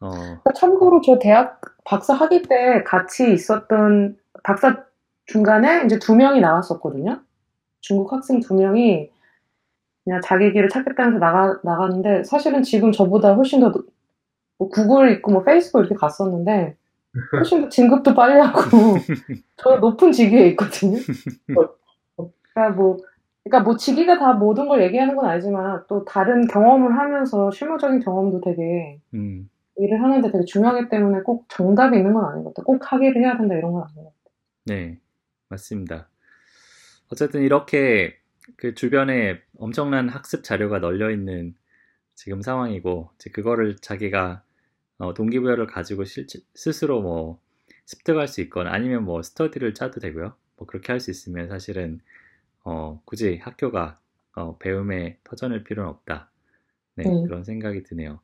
B: 어... 그러니까 참고로 저 대학 박사 학위 때 같이 있었던 박사 중간에 이제 두 명이 나왔었거든요. 중국 학생 두 명이 그냥 자기 길을 찾겠다면서 나가 나갔는데 사실은 지금 저보다 훨씬 더 뭐 구글 있고 뭐 페이스북 이렇게 갔었는데 훨씬 더 진급도 빨리 하고 저 높은 직위에 있거든요. 그러니까 뭐, 그러니까 뭐 직위가 다 모든 걸 얘기하는 건 아니지만 또 다른 경험을 하면서 실무적인 경험도 되게 음. 일을 하는데 되게 중요하기 때문에 꼭 정답이 있는 건 아닌 것 같아요. 꼭 학위를 해야 된다 이런 건 아닌 것 같아요.
A: 네, 맞습니다. 어쨌든 이렇게 그 주변에 엄청난 학습 자료가 널려 있는 지금 상황이고, 그거를 자기가 어, 동기부여를 가지고 실, 스스로 뭐 습득할 수 있거나 아니면 뭐 스터디를 짜도 되고요. 뭐 그렇게 할 수 있으면 사실은 어, 굳이 학교가 어, 배움에 터전일 필요는 없다. 네, 음. 그런 생각이 드네요.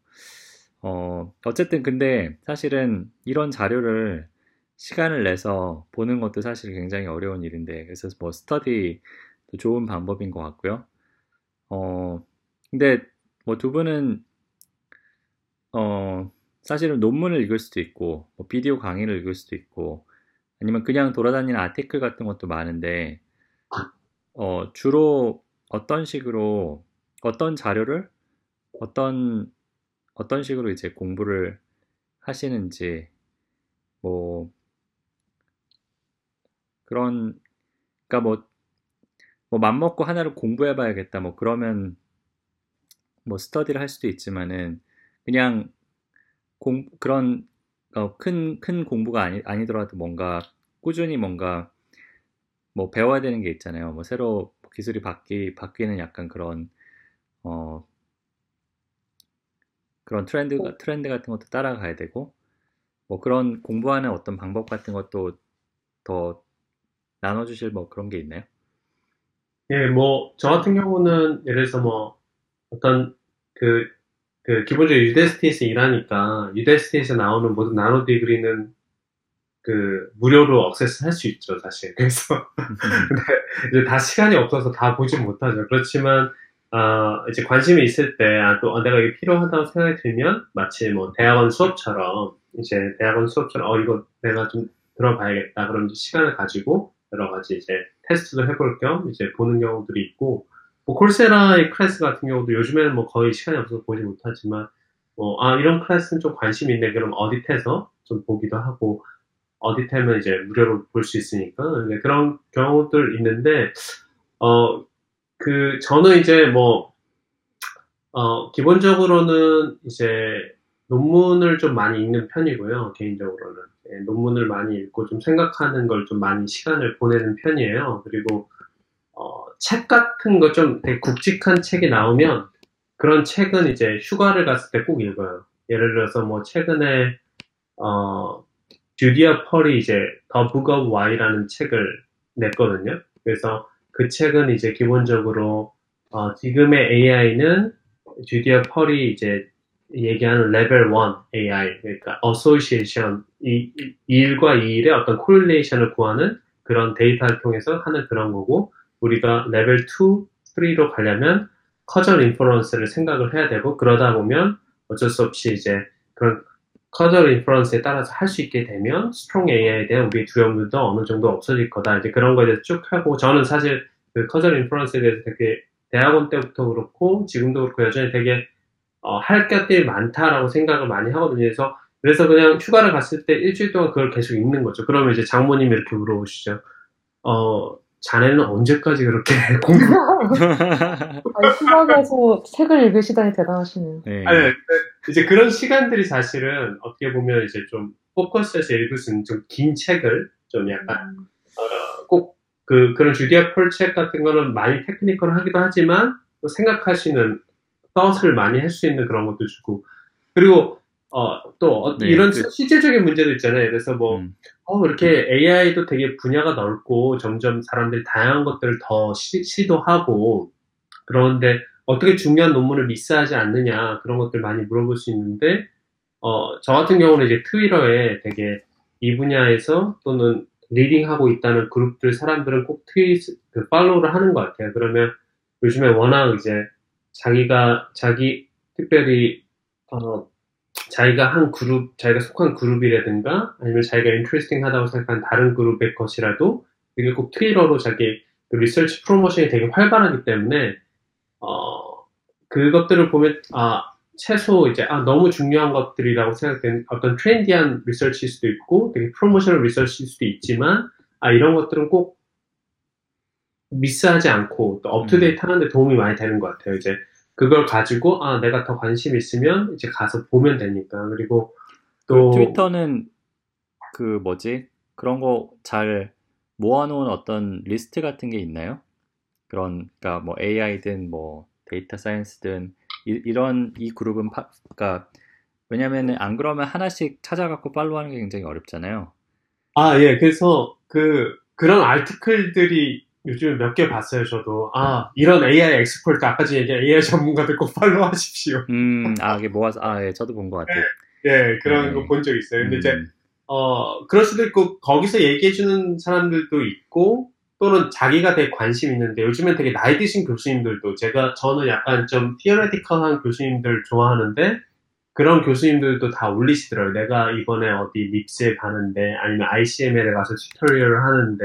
A: 어, 어쨌든 근데 사실은 이런 자료를 시간을 내서 보는 것도 사실 굉장히 어려운 일인데, 그래서 뭐 스터디도 좋은 방법인 것 같고요. 어, 근데 뭐 두 분은, 어, 사실은 논문을 읽을 수도 있고, 뭐 비디오 강의를 읽을 수도 있고, 아니면 그냥 돌아다니는 아티클 같은 것도 많은데 어, 주로 어떤 식으로 어떤 자료를 어떤 어떤 식으로 이제 공부를 하시는지 뭐 그런 그러니까 뭐, 뭐 맘먹고 하나를 공부해 봐야겠다 뭐 그러면 뭐 스터디를 할 수도 있지만은 그냥 공 그런 어, 큰, 큰 공부가 아니, 아니더라도 뭔가 꾸준히 뭔가 뭐 배워야 되는 게 있잖아요. 뭐 새로 기술이 바뀌, 바뀌는 약간 그런, 어, 그런 트렌드, 트렌드 같은 것도 따라가야 되고, 뭐 그런 공부하는 어떤 방법 같은 것도 더 나눠주실 뭐 그런 게 있나요?
C: 예, 뭐, 저 같은 경우는 예를 들어서 뭐, 어떤 그, 그, 기본적으로 유데스티에서 일하니까, 유데스티에서 나오는 모든 나노 디그리는 그, 무료로 억세스 할 수 있죠, 사실. 그래서, 근데 이제 다 시간이 없어서 다 보지 못하죠. 그렇지만, 어, 이제 관심이 있을 때, 아, 또, 어, 내가 이게 필요하다고 생각이 들면, 마치 뭐, 대학원 수업처럼, 이제 대학원 수업처럼, 어, 이거 내가 좀 들어봐야겠다. 그럼 이제 시간을 가지고, 여러 가지 이제 테스트도 해볼 겸 이제 보는 경우들이 있고, 뭐 콜세라의 클래스 같은 경우도 요즘에는 뭐 거의 시간이 없어서 보지 못하지만, 뭐, 아, 이런 클래스는 좀 관심 있네. 그럼 어디에서 좀 보기도 하고, 어디테면 이제 무료로 볼 수 있으니까, 네, 그런 경우들 있는데, 어, 그, 저는 이제 뭐, 어, 기본적으로는 이제 논문을 좀 많이 읽는 편이고요, 개인적으로는. 예, 논문을 많이 읽고 좀 생각하는 걸 좀 많이 시간을 보내는 편이에요. 그리고 어, 책 같은 거 좀 되게 굵직한 책이 나오면 그런 책은 이제 휴가를 갔을 때 꼭 읽어요. 예를 들어서 뭐 최근에 어, 주디아 펄이 이제 Book of Why라는 책을 냈거든요. 그래서 그 책은 이제 기본적으로 어, 지금의 AI는 주디아 펄이 이제 얘기하는 레벨 1 AI, 그러니까 association, 이, 일과 이 일의 어떤 correlation을 구하는 그런 데이터를 통해서 하는 그런 거고, 우리가 레벨 2, 3로 가려면 causal inference를 생각을 해야 되고, 그러다 보면 어쩔 수 없이 이제 그런 causal inference에 따라서 할 수 있게 되면 strong AI에 대한 우리의 두려움도 어느 정도 없어질 거다. 이제 그런 거에 대해서 쭉 하고, 저는 사실 그 causal inference에 대해서 되게 대학원 때부터 그렇고, 지금도 그렇고 여전히 되게 어, 할 것들이 많다라고 생각을 많이 하거든요. 그래서, 그래서 그냥 휴가를 갔을 때 일주일 동안 그걸 계속 읽는 거죠. 그러면 이제 장모님이 이렇게 물어보시죠. 어, 자네는 언제까지 그렇게 공부?
B: 아니, 휴가 가서 책을 읽으시다니 대단하시네요.
A: 네.
C: 아니, 이제 그런 시간들이 사실은 어떻게 보면 이제 좀 포커스해서 읽을 수 있는 좀 긴 책을 좀 약간,
B: 음.
C: 어, 꼭 그, 그런 주디아 폴 책 같은 거는 많이 테크니컬 하기도 하지만 또 생각하시는 서스를 많이 할 수 있는 그런 것도 주고 그리고 어, 또 어,
A: 네,
C: 이런
A: 그-
C: 실질적인 문제도 있잖아요. 그래서 뭐
A: 음,
C: 어, 이렇게 AI도 되게 분야가 넓고 점점 사람들이 다양한 것들을 더 시, 도하고 그런데 어떻게 중요한 논문을 미스하지 않느냐 그런 것들 많이 물어볼 수 있는데 어, 저 같은 경우는 이제 트위터에 되게 이 분야에서 또는 leading하고 있다는 그룹들 사람들은 꼭 트윗 그 follow를 하는 것 같아요. 그러면 요즘에 워낙 이제 자기가 자기 특별히 어, 자기가 한 그룹, 자기가 속한 그룹이라든가 아니면 자기가 interesting 하다고 생각한 다른 그룹의 것이라도 이게 꼭 트위터로 자기 그 리서치 프로모션이 되게 활발하기 때문에 어, 그것들을 보면 아 최소 이제 아 너무 중요한 것들이라고 생각되는 어떤 trendy한 리서치일 수도 있고 되게 promotional research일 수도 있지만 아 이런 것들은 꼭 miss하지 않고 또 up-to-date 하는데 도움이 많이 되는 것 같아요. 이제 그걸 가지고 아 내가 더 관심 있으면 이제 가서 보면 되니까 그리고 또
A: 그 트위터는 그 뭐지 그런 거 잘 모아놓은 어떤 리스트 같은 게 있나요? 그런 그러니까 뭐 AI든 뭐 data science든 이, 런이 그룹은 파, 그러니까 왜냐면은 안 그러면 하나씩 찾아갖고 follow하는 게 굉장히 어렵잖아요.
C: 아, 예. 그래서 그 그런 article들이 요즘 몇 개 봤어요, 저도. 아, 이런 AI expert 아까 전에 얘기한 AI 전문가들 꼭 follow 하십시오.
A: 음, 아 이게 모아서 아 예, 저도 본 것 같아요.
C: 예, 그런
A: 네.
C: 거본 적 있어요. 근데 이제
A: 음,
C: 어, 그럴 수도 있고, 거기서 얘기해주는 사람들도 있고, 또는 자기가 되게 관심 있는데, 요즘엔 되게 나이 드신 교수님들도, 제가, 저는 약간 좀 티어레티컬한 교수님들 좋아하는데, 그런 교수님들도 다 올리시더라고요. 내가 이번에 어디 립스에 가는데 아니면 ICML에 가서 튜토리얼을 하는데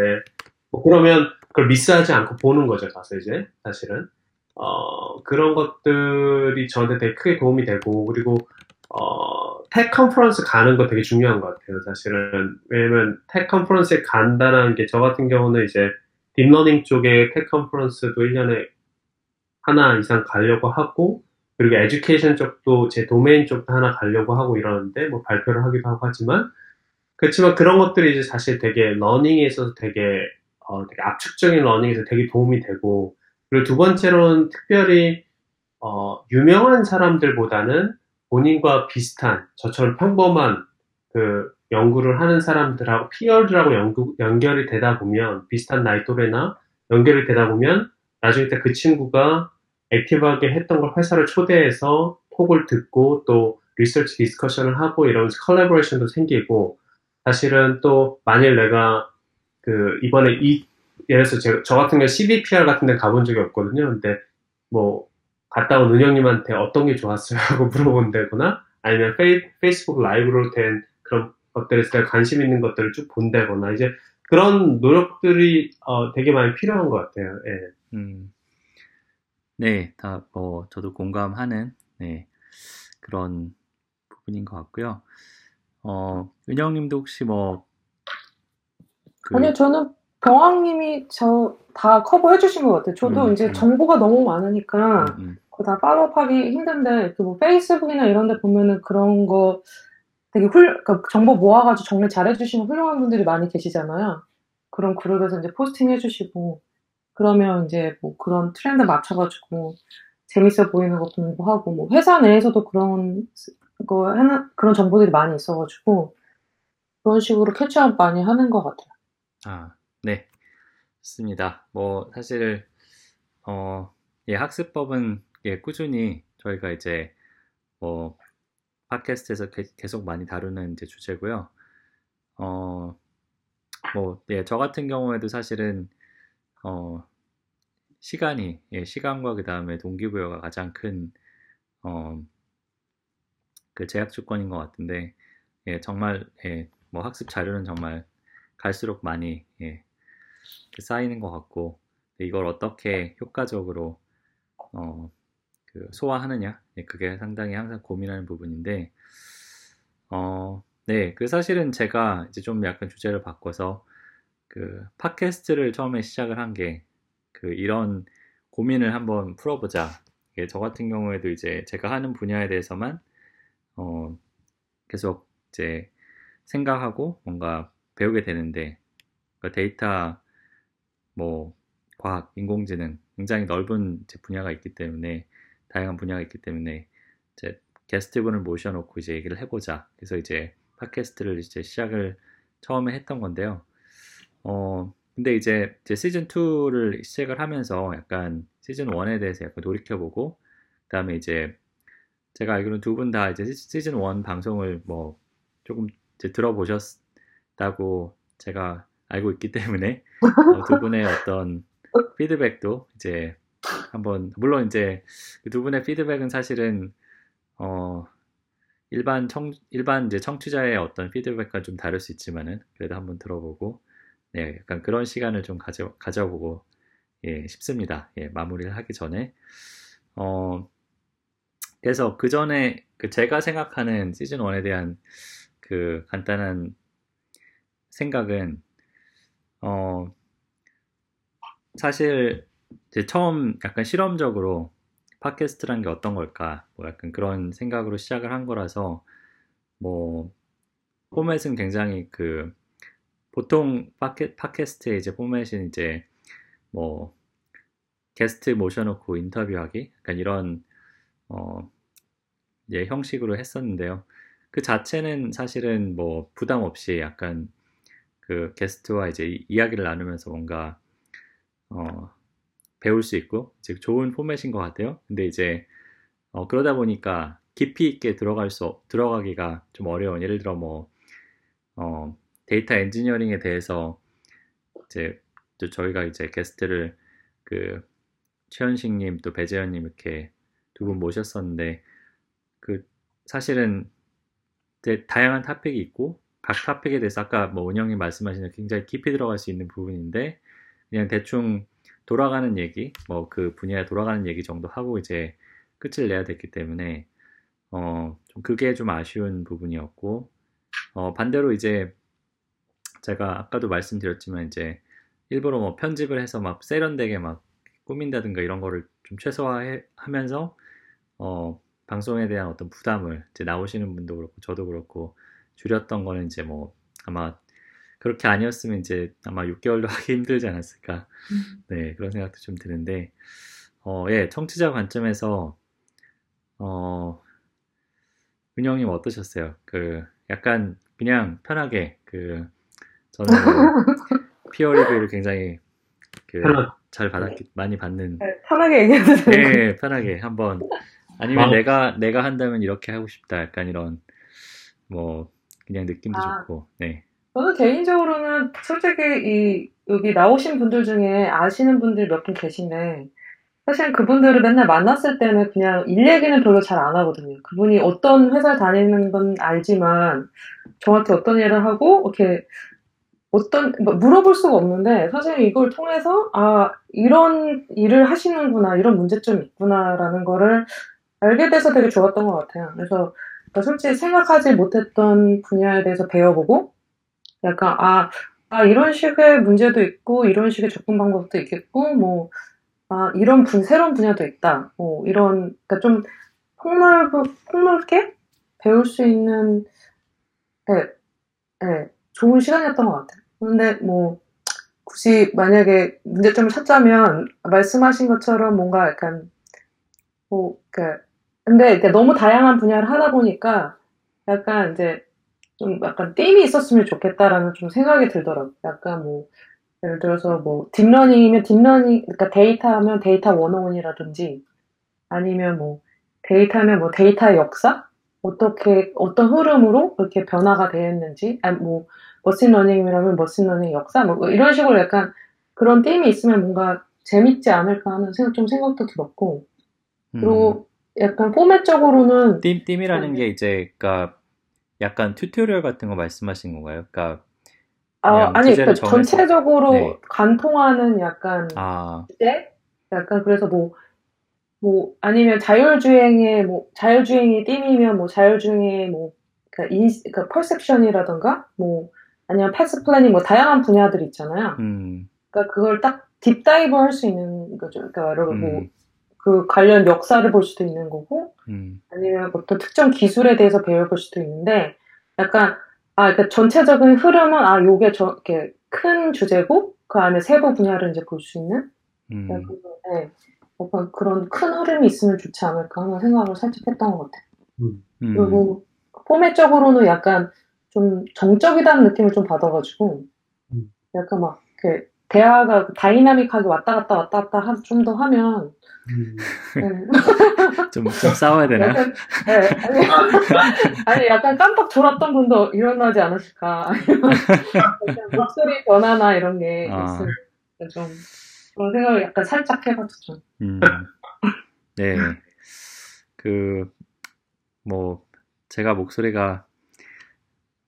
C: 뭐 그러면 그걸 미스하지 않고 보는 거죠. 가서 이제 사실은 어, 그런 것들이 저한테 되게 크게 도움이 되고 그리고 어, 텍 컨퍼런스 가는 거 되게 중요한 것 같아요. 사실은 왜냐면 텍 컨퍼런스에 간다는 게 저 같은 경우는 이제 딥러닝 쪽에 tech conference도 1년에 하나 이상 가려고 하고 그리고 education 쪽도 제 도메인 쪽도 하나 가려고 하고 이러는데 뭐 발표를 하기도 하고 하지만 그렇지만 그런 것들이 이제 사실 되게 learning에 있어서 되게 어, 되게 압축적인 learning에서 되게 도움이 되고 그리고 두 번째로는 특별히 어, 유명한 사람들보다는 본인과 비슷한 저처럼 평범한 그 연구를 하는 사람들하고 peer들하고 연구, 연결이 되다 보면 비슷한 나이 또래나 연결이 되다 보면 나중에 그 친구가 active하게 했던 걸 회사를 초대해서 talk을 듣고 또 research discussion을 하고 이러면서 collaboration도 생기고 사실은 또 만일 내가 그 이번에 이 예를 들어서 제가, 저 같은 경우 CVPR 같은 데 가본 적이 없거든요. 근데 뭐 갔다 온 은영님한테 어떤 게 좋았어요? 하고 물어본다거나 아니면 페이, 페이스북 라이브로 된 그런 것들에 제가 관심 있는 것들을 쭉 본다거나 이제 그런 노력들이 어, 되게 많이 필요한 것 같아요. 예. 음.
A: 네, 다 뭐 저도 공감하는 네, 그런 부분인 것 같고요. 어, 은영님도 혹시 뭐
B: 그... 아니요, 저는 병왕님이 저 다 커버해 주신 것 같아요. 저도 음, 이제 음. 정보가 너무 많으니까 음, 음. 그거 다 팔로우하기 힘든데 그뭐 페이스북이나 이런 데 보면은 그런 거 되게 훌, 그러니까 정보 모아가지고 정리 잘 해주시는 훌륭한 분들이 많이 계시잖아요. 그런 그룹에서 이제 포스팅 해주시고 그러면 이제 뭐 그런 트렌드 맞춰가지고 재밌어 보이는 거 공부하고 뭐 회사 내에서도 그런 거 하는 그런 정보들이 많이 있어가지고 그런 식으로 catch up 많이 하는 것 같아요.
A: 아, 네, 좋습니다. 뭐 사실 어, 예, 학습법은 예, 꾸준히 저희가 이제 뭐 팟캐스트에서 게, 계속 많이 다루는 이제 주제고요. 어, 뭐, 예, 저 같은 경우에도 사실은 어, 시간이, 예, 시간과 그 다음에 동기부여가 가장 큰, 어, 그 제약 조건인 것 같은데, 예, 정말, 예, 뭐 학습 자료는 정말 갈수록 많이, 예, 쌓이는 것 같고, 이걸 어떻게 효과적으로, 어, 그 소화하느냐, 예, 그게 상당히 항상 고민하는 부분인데, 어, 네, 그 사실은 제가 이제 좀 약간 주제를 바꿔서 그 팟캐스트를 처음에 시작을 한 게 그 이런 고민을 한번 풀어보자. 저 같은 경우에도 이제 제가 하는 분야에 대해서만 어 계속 이제 생각하고 뭔가 배우게 되는데 그 데이터 뭐 과학, 인공지능 굉장히 넓은 분야가 있기 때문에 다양한 분야가 있기 때문에 이제 게스트분을 모셔놓고 이제 얘기를 해보자. 그래서 이제 팟캐스트를 이제 시작을 처음에 했던 건데요. 어, 근데 이제, 이제 시즌 2를 시작을 하면서 약간 시즌 1에 대해서 약간 돌이켜보고, 그 다음에 이제 제가 알기로는 두 분 다 이제 시즌 1 방송을 뭐 조금 들어보셨다고 제가 알고 있기 때문에 어, 두 분의 어떤 피드백도 이제 한번 물론 이제 그 두 분의 피드백은 사실은 어 일반 청 일반 이제 청취자의 어떤 피드백과 좀 다를 수 있지만은 그래도 한번 들어보고 네, 약간 그런 시간을 좀 가져, 가져보고 예, 싶습니다. 예, 마무리를 하기 전에. 어, 그래서 그 전에 그 제가 생각하는 시즌 1에 대한 그 간단한 생각은, 어, 사실 처음 약간 실험적으로 팟캐스트란 게 어떤 걸까, 뭐 약간 그런 생각으로 시작을 한 거라서, 뭐, 포맷은 굉장히 그 보통 팟캐, 팟캐스트의 이제 포맷은 이제 뭐 게스트 모셔놓고 인터뷰하기 약간 이런 어 예, 형식으로 했었는데요. 그 자체는 사실은 뭐 부담 없이 약간 그 게스트와 이제 이야기를 나누면서 뭔가 어 배울 수 있고 이제 좋은 포맷인 것 같아요. 근데 이제 어 그러다 보니까 깊이 있게 들어갈 수 들어가기가 좀 어려운 예를 들어 뭐 어 데이터 엔지니어링에 대해서 이제 저희가 이제 게스트를 그 최현식님 또 배재현님 이렇게 두 분 모셨었는데 그 사실은 다양한 타픽이 있고 각 타픽에 대해서 아까 뭐 은영님 말씀하신 굉장히 깊이 들어갈 수 있는 부분인데 그냥 대충 돌아가는 얘기 뭐 그 분야에 돌아가는 얘기 정도 하고 이제 끝을 내야 됐기 때문에 어 좀 그게 좀 아쉬운 부분이었고 어 반대로 이제 제가 아까도 말씀드렸지만 이제 일부러 뭐 편집을 해서 막 세련되게 막 꾸민다든가 이런 거를 좀 최소화하면서 어 방송에 대한 어떤 부담을 이제 나오시는 분도 그렇고 저도 그렇고 줄였던 거는 이제 뭐 아마 그렇게 아니었으면 이제 아마 6개월도 하기 힘들지 않았을까 네 그런 생각도 좀 드는데 어 예 청취자 관점에서 어 은영님 어떠셨어요? 그 약간 그냥 편하게 그 저는 뭐 피어 리뷰를 굉장히 그 잘 받았기 많이 받는
B: 네, 편하게 얘기해도 돼요.
A: 네 편하게 한번 아니면
C: 아.
A: 내가 내가 한다면 이렇게 하고 싶다 약간 이런 뭐 그냥 느낌도
B: 아.
A: 좋고 네
B: 저는 개인적으로는 솔직히 이 여기 나오신 분들 중에 아시는 분들 몇 분 계신데 사실 그분들을 맨날 만났을 때는 그냥 일 얘기는 별로 잘 안 하거든요. 그분이 어떤 회사 다니는 건 알지만 정확히 어떤 일을 하고 이렇게 어떤 뭐 물어볼 수가 없는데 사실 이걸 통해서 아 이런 일을 하시는구나 이런 문제점이 있구나라는 거를 알게 돼서 되게 좋았던 것 같아요. 그래서 그러니까 솔직히 생각하지 못했던 분야에 대해서 배워보고 약간 아, 아 이런 식의 문제도 있고 이런 식의 접근 방법도 있겠고 뭐 아, 이런 분 새로운 분야도 있다. 뭐 이런 그러니까 좀 폭넓 폭넓게 배울 수 있는 예, 예, 좋은 시간이었던 것 같아요. 근데 뭐 굳이 만약에 문제점을 찾자면 말씀하신 것처럼 뭔가 약간 뭐 그 근데 이제 너무 다양한 분야를 하다 보니까 약간 이제 좀 약간 theme이 있었으면 좋겠다라는 좀 생각이 들더라고요. 약간 뭐 예를 들어서 뭐 딥러닝이면 딥러닝 그러니까 데이터 하면 데이터 one-o-one이라든지 아니면 뭐 데이터하면 뭐 데이터의 역사? 어떻게 어떤 흐름으로 그렇게 변화가 되었는지? 아니 뭐 머신러닝이라면 머신러닝 역사? 뭐 이런 식으로 약간 그런 theme이 있으면 뭔가 재밌지 않을까 하는 생각 좀 생각도 들었고.
A: 음,
B: 그리고 약간 포맷적으로는
A: 띠, 띠이라는
B: 네.
A: 게 이제 그러니까 약간 tutorial 같은 거 말씀하신 건가요? 그러니까
B: 아, 아니
A: 주제를
B: 그
A: 정해서.
B: 전체적으로
A: 네.
B: 관통하는 약간
A: 아
B: 주제? 약간 그래서 뭐, 뭐, 아니면 자율주행의, 뭐, 자율주행이 theme이면 뭐, 자율주행의 뭐, 그 인, 그 perception이라던가, 뭐, 아니면 path planning, 뭐, 다양한 분야들 있잖아요.
A: 음,
B: 그러니까 그걸 딱 deep dive 할 수 있는 거죠. 그러니까 여러분 뭐,
A: 음,
B: 그 관련 역사를 볼 수도 있는 거고,
A: 음,
B: 아니면 어떤 특정 기술에 대해서 배워볼 수도 있는데, 약간, 아, 그러니까 전체적인 흐름은, 아, 요게 저, 이렇게 큰 주제고, 그 안에 세부 분야를 이제 볼 수 있는,
A: 음,
B: 약간, 네, 약간 그런 큰 흐름이 있으면 좋지 않을까 하는 생각을 살짝 했던 것 같아요.
A: 음,
B: 그리고 포맷적으로는 약간 좀 정적이다는 느낌을 좀 받아가지고,
C: 음.
B: 약간 막, 이렇게, 대화가 다이나믹하게 왔다 갔다 왔다 갔다 좀 더 하면,
C: 음.
B: 네.
A: 좀, 좀 싸워야 되나?
B: 약간, 네, 아니, 아니, 약간 깜빡 졸았던 분도 일어나지 않으실까. 목소리 변화나 이런 게
A: 아.
B: 있으면 좀, 그런 생각을 약간 살짝 해봤죠.
A: 음, 네, 그, 뭐, 제가 목소리가,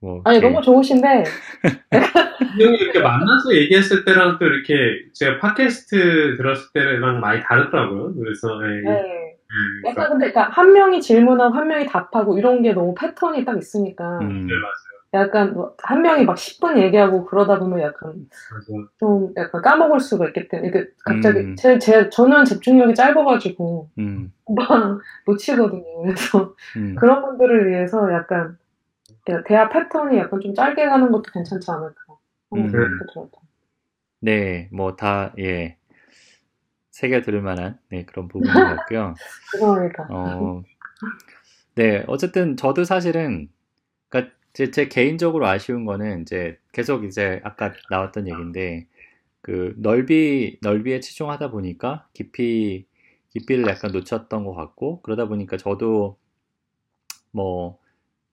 A: 뭐,
B: 아니,
A: 이렇게-
B: 너무 좋으신데,
C: 형이 이렇게 만나서 얘기했을 때랑 또 이렇게 제가 팟캐스트 들었을 때랑 많이 다르더라고요. 그래서 예,
B: 네.
C: 예, 그래서
B: 약간 근데, 그러니까 한 명이 질문하고 한 명이 답하고 이런 게 너무 패턴이 딱 있으니까,
A: 음,
C: 네, 맞아요.
B: 약간 뭐 한 명이 막 10분 얘기하고 그러다 보면 약간
C: 맞아요.
B: 좀 약간 까먹을 수가 있기 때문에, 이게 갑자기,
A: 음.
B: 제, 제, 저는 집중력이 짧아가지고,
A: 음,
B: 금방 놓치거든요. 그래서
A: 음,
B: 그런 분들을 위해서 약간 대화 패턴이 약간 좀 짧게 가는 것도 괜찮지 않을까
A: 음.
B: 들었다.
A: 네, 뭐 다, 예, 새겨 들을 만한, 네, 그런 부분인 것 같고요.
B: 죄송합니다.
A: 어, 네, 어쨌든 저도 사실은, 그러니까 제, 제 개인적으로 아쉬운 거는 이제 계속 이제 아까 나왔던 얘기인데, 그 넓이, 넓이에 치중하다 보니까 깊이, 깊이를 약간 놓쳤던 것 같고, 그러다 보니까 저도 뭐,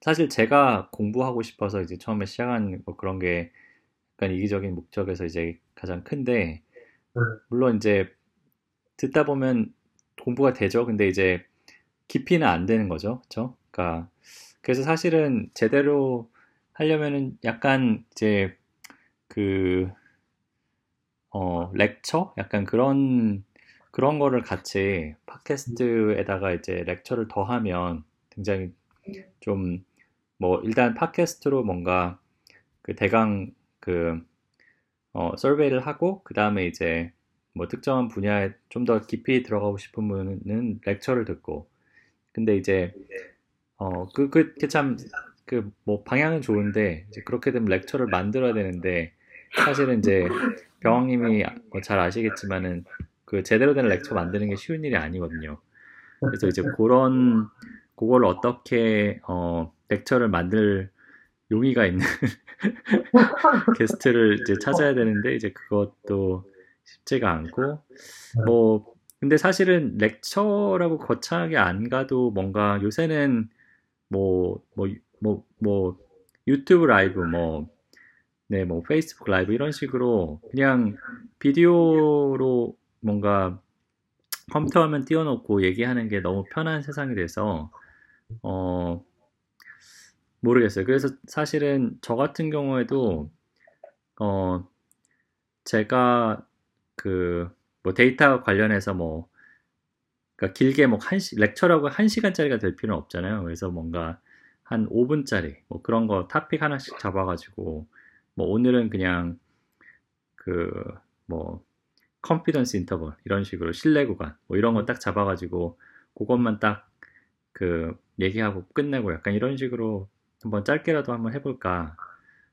A: 사실 제가 공부하고 싶어서 이제 처음에 시작한 뭐 그런 게 약간 이기적인 목적에서 이제 가장 큰데,
C: 네.
A: 물론 이제 듣다 보면 공부가 되죠. 근데 이제 깊이는 안 되는 거죠. 그렇죠? 그러니까 그래서 사실은 제대로 하려면은 약간 이제 그 어, 렉처? 약간 그런 그런 거를 같이 팟캐스트에다가 이제 렉처를 더하면 굉장히 좀 뭐 일단 팟캐스트로 뭔가 그 대강 그 어, 설베이를 하고 그 다음에 이제 뭐 특정한 분야에 좀 더 깊이 들어가고 싶은 분은 렉처를 듣고 근데 이제 어그 그참그 뭐 방향은 좋은데 그렇게 되면 렉처를 만들어야 되는데 사실은 이제 병왕님이 뭐 잘 아시겠지만은 그 제대로 된 렉처 만드는 게 쉬운 일이 아니거든요. 그래서 이제 그런 그걸 어떻게 어 렉처를 만들 용의가 있는 게스트를 이제 찾아야 되는데 이제 그것도 쉽지가 않고. 뭐 근데 사실은 lecture라고 거창하게 안 가도 뭔가 요새는 뭐 뭐 뭐 뭐 유튜브 라이브 뭐 네, 뭐 페이스북 라이브 이런 식으로 그냥 비디오로 뭔가 컴퓨터 화면 띄워놓고 얘기하는 게 너무 편한 세상이 돼서 어 모르겠어요. 그래서 사실은 저 같은 경우에도 어 제가 그 뭐 데이터 관련해서 뭐 그러니까 길게 뭐한 lecture라고 한 시간짜리가 될 필요는 없잖아요. 그래서 뭔가 한 5분짜리 뭐 그런 거 타픽 하나씩 잡아가지고 뭐 오늘은 그냥 그 뭐 confidence interval 이런 식으로 신뢰 구간 뭐 이런 거 딱 잡아가지고 그것만 딱 그 얘기하고 끝내고 약간 이런 식으로 한번 짧게라도 한번 해볼까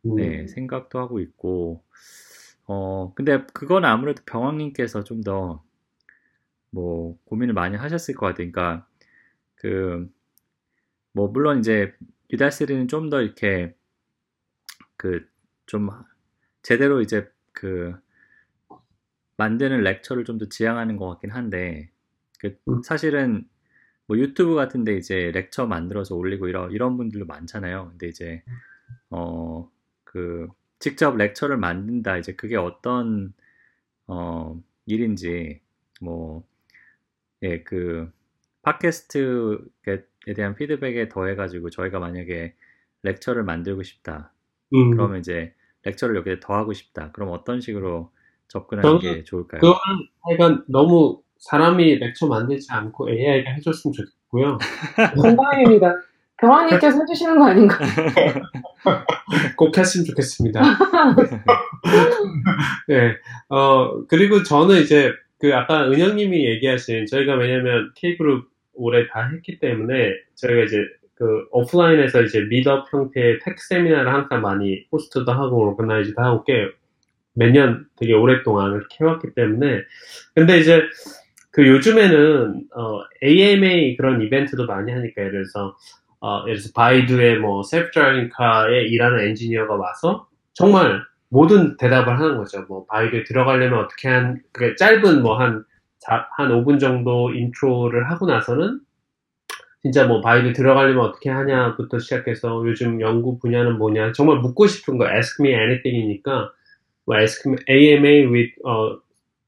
A: 네 음. 생각도 하고 있고 어 근데 그건 아무래도 병왕님께서 좀 더 뭐 고민을 많이 하셨을 것 같아요. 그러니까 그 뭐 물론 이제 유다스리는 좀 더 이렇게 그 좀 제대로 이제 그 만드는 렉처를 좀 더 지향하는 것 같긴 한데 그 음. 사실은 뭐 유튜브 같은데 이제 렉처 만들어서 올리고 이런 이런 분들도 많잖아요. 근데 이제 어 그 직접 렉처를 만든다 이제 그게 어떤 어 일인지 뭐 예 그 팟캐스트에 대한 피드백에 더해가지고 저희가 만약에 렉처를 만들고 싶다 음. 그러면 이제 렉처를 여기에 더하고 싶다 그럼 어떤 식으로 접근하는 게 좋을까요?
C: 그건 하여간 너무 사람이 렉처 만들지 않고 AI가 해줬으면 좋겠고요.
B: 건강입니다. 병환님께서 해주시는 거 아닌가?
C: 꼭 했으면 좋겠습니다. 네. 어, 그리고 저는 이제 그 아까 은영님이 얘기하신 저희가 왜냐면 K그룹 올해 다 했기 때문에 저희가 이제 그 오프라인에서 이제 meetup 형태의 tech 세미나를 항상 많이 host도 하고 organize도 하고 꽤몇년 되게 오랫동안 이렇게 해왔기 때문에 근데 이제 그 요즘에는 어, AMA 그런 이벤트도 많이 하니까 예를 들어서 어, 예를 들어서 바이두의 뭐 self-driving car에 일하는 엔지니어가 와서 정말 모든 대답을 하는 거죠. 뭐 바이두에 들어가려면 어떻게 한 그게 짧은 뭐한한 5분 정도 인트로를 하고 나서는 진짜 뭐 바이두 들어가려면 어떻게 하냐부터 시작해서 요즘 연구 분야는 뭐냐 정말 묻고 싶은 거 ask me anything이니까 뭐 ask me AMA with 어,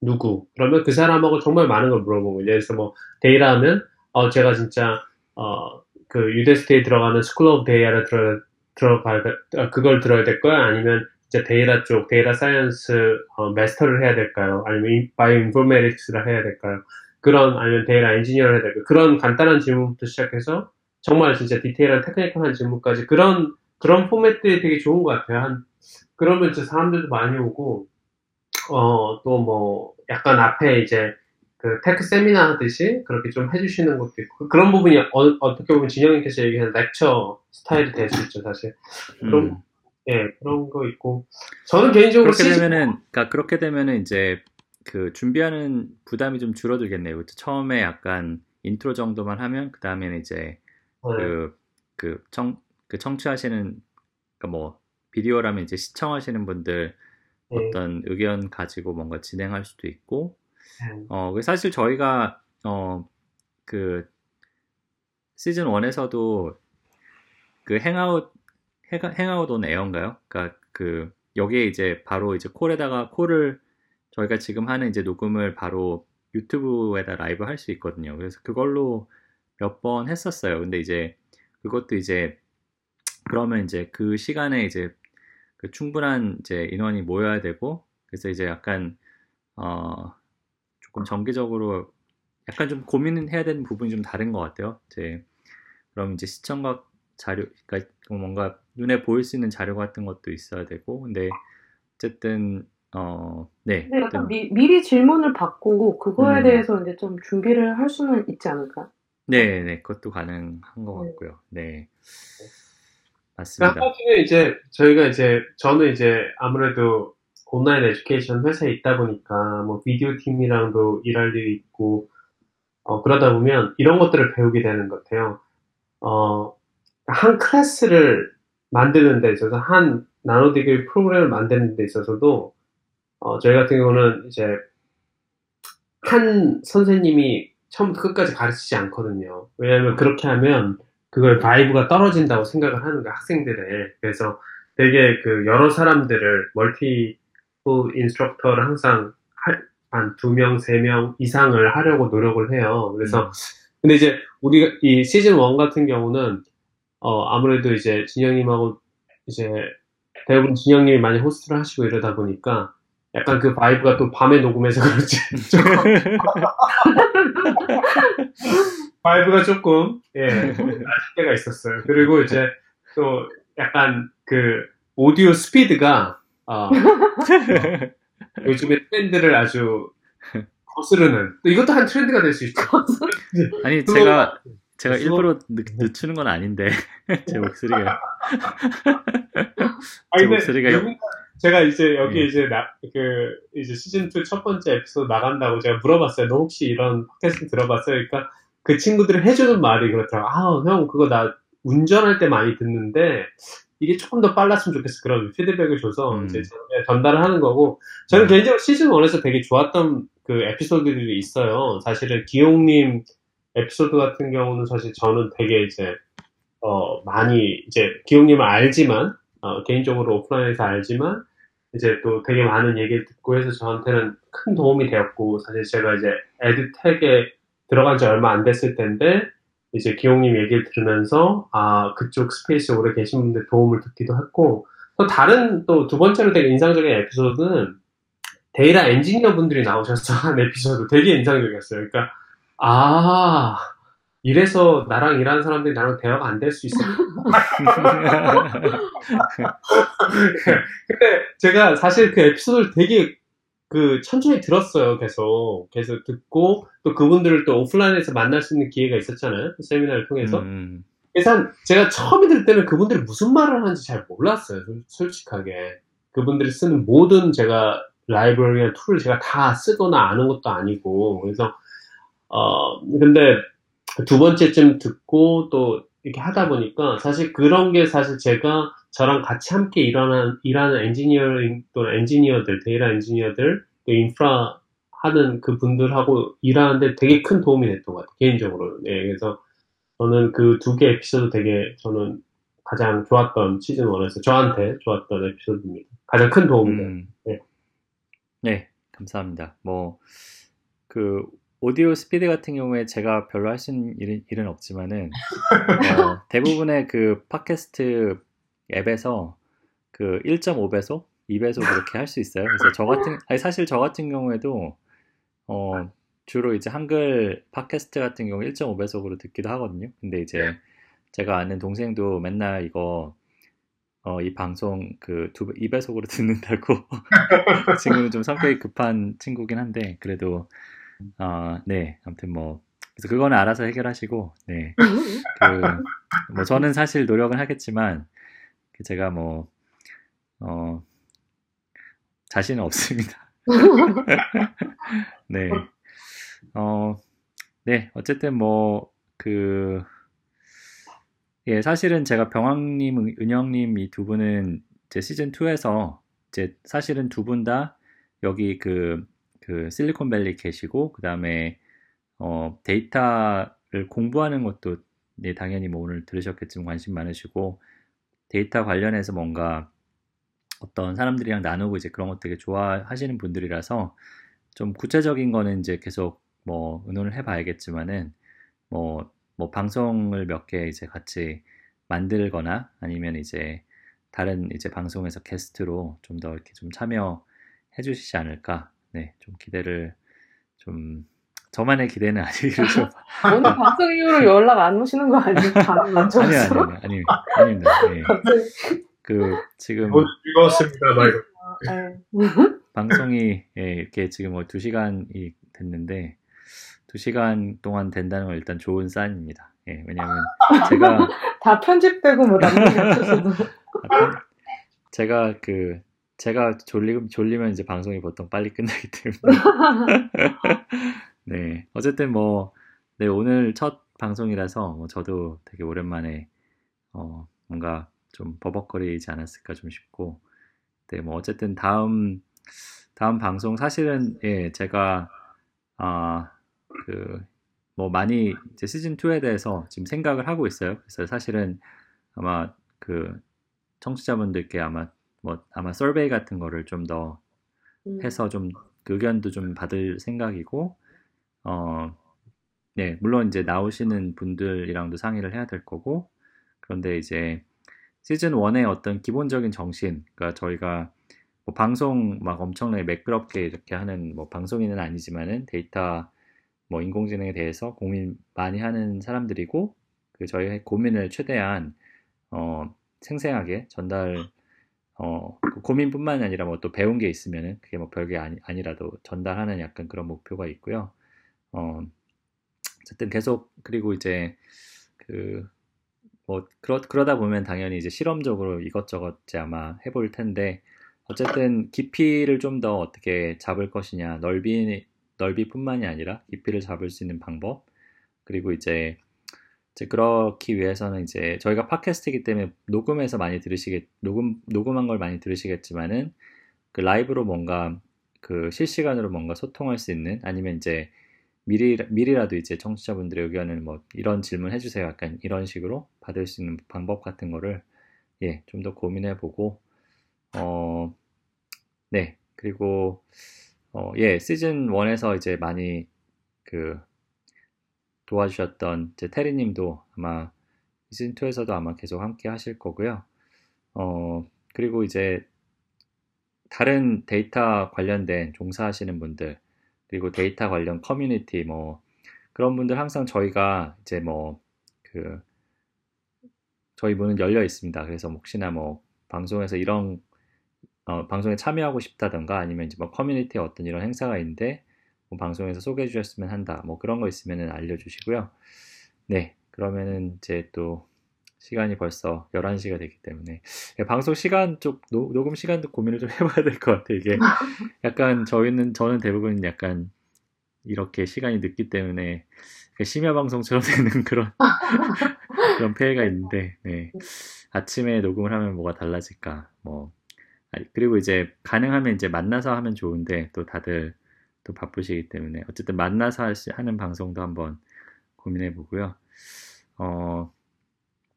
C: 누구? 그러면 그 사람하고 정말 많은 걸 물어보고, 예를 들어서 뭐, 데이터라 하면, 어, 제가 진짜, 어, 그 Udacity 들어가는 School of Data를 들어, 들어갈, 어, 그걸 들어야 될 거야? 아니면 이제 데이터 쪽, data science, 어, master를 해야 될까요? 아니면 bioinformatics를 해야 될까요? 그런, 아니면 데이터 엔지니어를 해야 될까요? 그런 간단한 질문부터 시작해서 정말 진짜 디테일한 technical한 질문까지 그런, 그런 포맷들이 되게 좋은 것 같아요. 한, 그러면 진짜 사람들도 많이 오고, 어, 또 뭐, 약간 앞에 이제 그 tech 세미나 하듯이 그렇게 좀 해주시는 것도 있고, 그런 부분이 어, 떻게 보면 진영님께서 얘기하는 lecture 스타일이 될 수 있죠, 사실. 그럼, 음. 예, 그런 거 있고. 저는 개인적으로.
A: 그렇게 되면은, 그러니까 그렇게 되면은 이제 그 준비하는 부담이 좀 줄어들겠네요. 처음에 약간 인트로 정도만 하면, 그 다음에는 이제 네. 그, 그 청, 그 청취하시는, 그러니까 뭐, 비디오라면 이제 시청하시는 분들, 네. 어떤 의견 가지고 뭔가 진행할 수도 있고 네. 어그 사실 저희가 어 그 시즌 1에서도 그 행아웃 행아웃 온 에어인가요? 그러니까 그 여기에 이제 바로 이제 콜에다가 콜을 저희가 지금 하는 이제 녹음을 바로 유튜브에다 라이브 할 수 있거든요. 그래서 그걸로 몇 번 했었어요. 근데 이제 그것도 이제 그러면 이제 그 시간에 이제 그 충분한 이제 인원이 모여야 되고 그래서 이제 약간 어 조금 정기적으로 약간 좀 고민을 해야 되는 부분이 좀 다른 것 같아요. 이제 그럼 이제 시청각 자료, 그러니까 뭔가 눈에 보일 수 있는 자료 같은 것도 있어야 되고, 근데 어쨌든 어, 네.
B: 근데 약간 미, 미리 질문을 받고 그거에
A: 음.
B: 대해서 이제 좀 준비를 할 수는 있지 않을까?
A: 네, 네, 그것도 가능한 것
B: 네.
A: 같고요. 네,
C: 한
A: 맞습니다.
C: 가지는 이제 저희가 이제 저는 이제 아무래도 온라인 에듀케이션 회사에 있다 보니까 뭐 비디오 팀이랑도 일할 일이 있고 어, 그러다 보면 이런 것들을 배우게 되는 것 같아요. 어, 한 클래스를 만드는 데 있어서 한 Nanodegree 프로그램을 만드는 데 있어서도 어, 저희 같은 경우는 이제 한 선생님이 처음부터 끝까지 가르치지 않거든요. 왜냐하면 그렇게 하면 그걸 vibe가 떨어진다고 생각을 하는 거야, 학생들의. 그래서 되게 그 여러 사람들을 multi instructor를 항상 한 두 명, 세 명 이상을 하려고 노력을 해요. 그래서
A: 음.
C: 근데 이제 우리가 이 시즌 1 같은 경우는 어 아무래도 이제 진영님하고 이제 대부분 진영님이 많이 host를 하시고 이러다 보니까 약간 그 vibe가 또 밤에 녹음해서 그렇지 조금 vibe가 조금 예 낮을 때가 있었어요. 그리고 이제 또 약간 그 오디오 스피드가 어, 요즘에 트렌드를 아주 거스르는 또 이것도 한 트렌드가 될 수 있죠.
A: 아니 제가 제가 일부러 늦, 늦추는 건 아닌데 제 목소리가
C: 아니,
A: 제
C: 근데
A: 목소리가
C: 제가 이제 여기
A: 예.
C: 이제 나, 그 이제 시즌 2 첫 번째 에피소드 나간다고 제가 물어봤어요. 너 혹시 이런 팟캐스트 들어봤어요? 그러니까 그 친구들이 해주는 말이 그렇더라고. 아, 형 그거 나 운전할 때 많이 듣는데 이게 조금 더 빨랐으면 좋겠어. 그런 피드백을 줘서
A: 음.
C: 이제 전달을 하는 거고 저는
A: 음.
C: 개인적으로 시즌 1에서 되게 좋았던 그 에피소드들이 있어요. 사실은 기용님 에피소드 같은 경우는 사실 저는 되게 이제 어 많이 이제 기용님을 알지만 어, 개인적으로 오프라인에서 알지만 이제 또 되게 많은 얘기를 듣고 해서 저한테는 큰 도움이 되었고 사실 제가 이제 에드텍에 들어간 지 얼마 안 됐을 때인데 이제 기용님 얘기를 들으면서 아 그쪽 스페이스에 오래 계신 분들 도움을 듣기도 했고 또 다른 또 두 번째로 되게 인상적인 에피소드는 데이터 엔지니어 분들이 나오셔서 한 에피소드 되게 인상적이었어요. 그러니까 아 이래서 나랑 일하는 사람들이 나랑 대화가 안 될 수 있어. 근데 제가 사실 그 에피소드를 되게 그 천천히 들었어요. 계속 계속 듣고 또 그분들을 또 오프라인에서 만날 수 있는 기회가 있었잖아요. 그 세미나를 통해서.
A: 음,
C: 그래서 한- 제가 처음에 들 때는 그분들이 무슨 말을 하는지 잘 몰랐어요. 솔- 솔직하게. 그분들이 쓰는 모든 제가 라이브러리나 툴을 제가 다 쓰거나 아는 것도 아니고. 그래서, 어, 근데 두 번째쯤 듣고 또 이렇게 하다 보니까 사실 그런 게 사실 제가 저랑 같이 함께 일하는, 일하는 엔지니어링 또는 엔지니어들, 데이터 엔지니어들, 또 인프라 하는 그 분들하고 일하는데 되게 큰 도움이 됐던 것 같아요. 개인적으로. 네, 그래서 저는 그 두 개 에피소드 되게 저는 가장 좋았던 시즌 1에서 저한테 좋았던 에피소드입니다. 가장 큰 도움이 돼요.
A: 음.
C: 네.
A: 네, 감사합니다. 뭐, 그, 오디오 스피드 같은 경우에 제가 별로 할 수 있는 일은, 일은 없지만은, 어, 대부분의 그 팟캐스트 앱에서 그 1.5배속, 2배속 이렇게 할 수 있어요. 그래서 저 같은, 아니, 사실 저 같은 경우에도, 어, 주로 이제 한글 팟캐스트 같은 경우 1.5배속으로 듣기도 하거든요. 근데 이제 제가 아는 동생도 맨날 이거 어, 이 방송 그 두, 2배속으로 듣는다고 친구는 좀 성격이 급한 친구긴 한데 그래도 어, 네 아무튼 뭐 그래서 그거는 알아서 해결하시고 네 그뭐 저는 사실 노력은 하겠지만 그 제가 뭐 어, 자신은 없습니다. 네. 어, 네, 어쨌든 뭐, 그, 예, 사실은 제가 병왕님, 은- 은영님 이 두 분은 이제 시즌2에서 이제 사실은 두 분 다 여기 그, 그 실리콘밸리 계시고, 그 다음에, 어, 데이터를 공부하는 것도 네, 당연히 뭐 오늘 들으셨겠지만 관심 많으시고, 데이터 관련해서 뭔가 어떤 사람들이랑 나누고 이제 그런 것 되게 좋아하시는 분들이라서 좀 구체적인 거는 이제 계속 뭐 의논을 해봐야겠지만은 뭐 뭐 방송을 몇 개 이제 같이 만들거나 아니면 이제 다른 이제 방송에서 게스트로 좀 더 이렇게 좀 참여해 주시지 않을까. 네, 좀 기대를 좀 저만의 기대는 아니기를 좀.
B: 오늘 방송 이후로 연락 안 오시는 거 아니에요? 반응 안
A: 아니 아니 아니 아니 아닙니다. 네. 그 지금
C: 오늘 즐거웠습니다. 막 이러.
B: 네.
A: 방송이 예, 이렇게 지금 뭐두 시간이 됐는데 두 시간 동안 된다는 건 일단 좋은 사인입니다. 예, 왜냐하면 제가
B: 다 편집되고 뭐 남는 없어서도
A: 제가 그 제가 졸리 졸리면 이제 방송이 보통 빨리 끝나기 때문에 네 어쨌든 뭐 네, 오늘 첫 방송이라서 뭐 저도 되게 오랜만에 어, 뭔가 좀 버벅거리지 않았을까 좀 싶고 네 뭐 어쨌든 다음 다음 방송 사실은 예 제가 아 그 뭐 많이 이제 시즌 2에 대해서 지금 생각을 하고 있어요. 그래서 사실은 아마 그 청취자분들께 아마 뭐 아마 서베이 같은 거를 좀더
B: 음.
A: 해서 좀 의견도 좀 받을 생각이고 어 네, 물론 이제 나오시는 분들이랑도 상의를 해야 될 거고 그런데 이제 시즌 1의 어떤 기본적인 정신 그러니까 저희가 뭐 방송 막 엄청나게 매끄럽게 이렇게 하는 뭐 방송인은 아니지만은 데이터 뭐 인공지능에 대해서 고민 많이 하는 사람들이고 그 저희의 고민을 최대한 어 생생하게 전달 어, 그 고민뿐만 아니라 뭐 또 배운 게 있으면은 그게 뭐 별게 아니, 아니라도 전달하는 약간 그런 목표가 있고요. 어, 어쨌든 계속 그리고 이제 그 뭐 그러, 그러다 보면 당연히 이제 실험적으로 이것저것 이제 아마 해볼 텐데 어쨌든 깊이를 좀 더 어떻게 잡을 것이냐 넓이 넓이뿐만이 아니라 깊이를 잡을 수 있는 방법 그리고 이제 이제 그렇기 위해서는 이제 저희가 팟캐스트이기 때문에 녹음해서 많이 들으시겠 녹음 녹음한 걸 많이 들으시겠지만은 그 라이브로 뭔가 그 실시간으로 뭔가 소통할 수 있는 아니면 이제 미리 미리라도 이제 청취자분들의 의견을 뭐 이런 질문 해주세요 약간 이런 식으로 받을 수 있는 방법 같은 거를 예 좀 더 고민해 보고 어 네 그리고 어 예 시즌 1에서 이제 많이 그 도와주셨던 제 테리님도 아마 시즌 2에서도 아마 계속 함께 하실 거고요. 어 그리고 이제 다른 데이터 관련된 종사하시는 분들 그리고 데이터 관련 커뮤니티 뭐 그런 분들 항상 저희가 이제 뭐 그 저희 문은 열려 있습니다. 그래서 혹시나 뭐 방송에서 이런 어, 방송에 참여하고 싶다던가 아니면 이제 뭐 커뮤니티에 어떤 이런 행사가 있는데 뭐 방송에서 소개해 주셨으면 한다. 뭐 그런 거 있으면 알려주시고요. 네, 그러면은 이제 또 시간이 벌써 11시가 됐기 때문에 예, 방송 시간 쪽 노, 녹음 시간도 고민을 좀 해봐야 될 것 같아요. 이게 약간 저희는 저는 대부분 약간 이렇게 시간이 늦기 때문에 심야 방송처럼 되는 그런 그런 폐해가 있는데 네. 아침에 녹음을 하면 뭐가 달라질까 뭐 그리고 이제 가능하면 이제 만나서 하면 좋은데 또 다들 또 바쁘시기 때문에 어쨌든 만나서 할- 하는 방송도 한번 고민해 보고요. 어,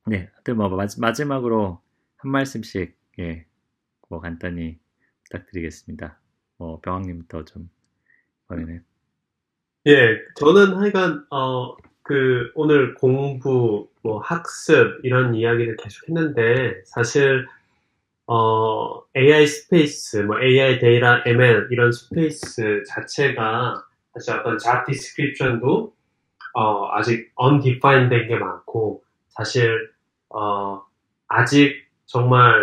A: 네, 하여튼 뭐 마, 마지막 으로 한 말씀씩 예, 뭐 간단히 부탁드리겠습니다. 뭐 병왕님부터 좀 이번에는
C: 예, 저는 하여간 어, 그 오늘 공부, 뭐 학습 이런 이야기를 계속 했는데 사실 어, AI space, 뭐 AI 데이터 ML 이런 space 자체가 사실 어떤 job description도 어, 아직 undefined 된게 많고 사실 어, 아직 정말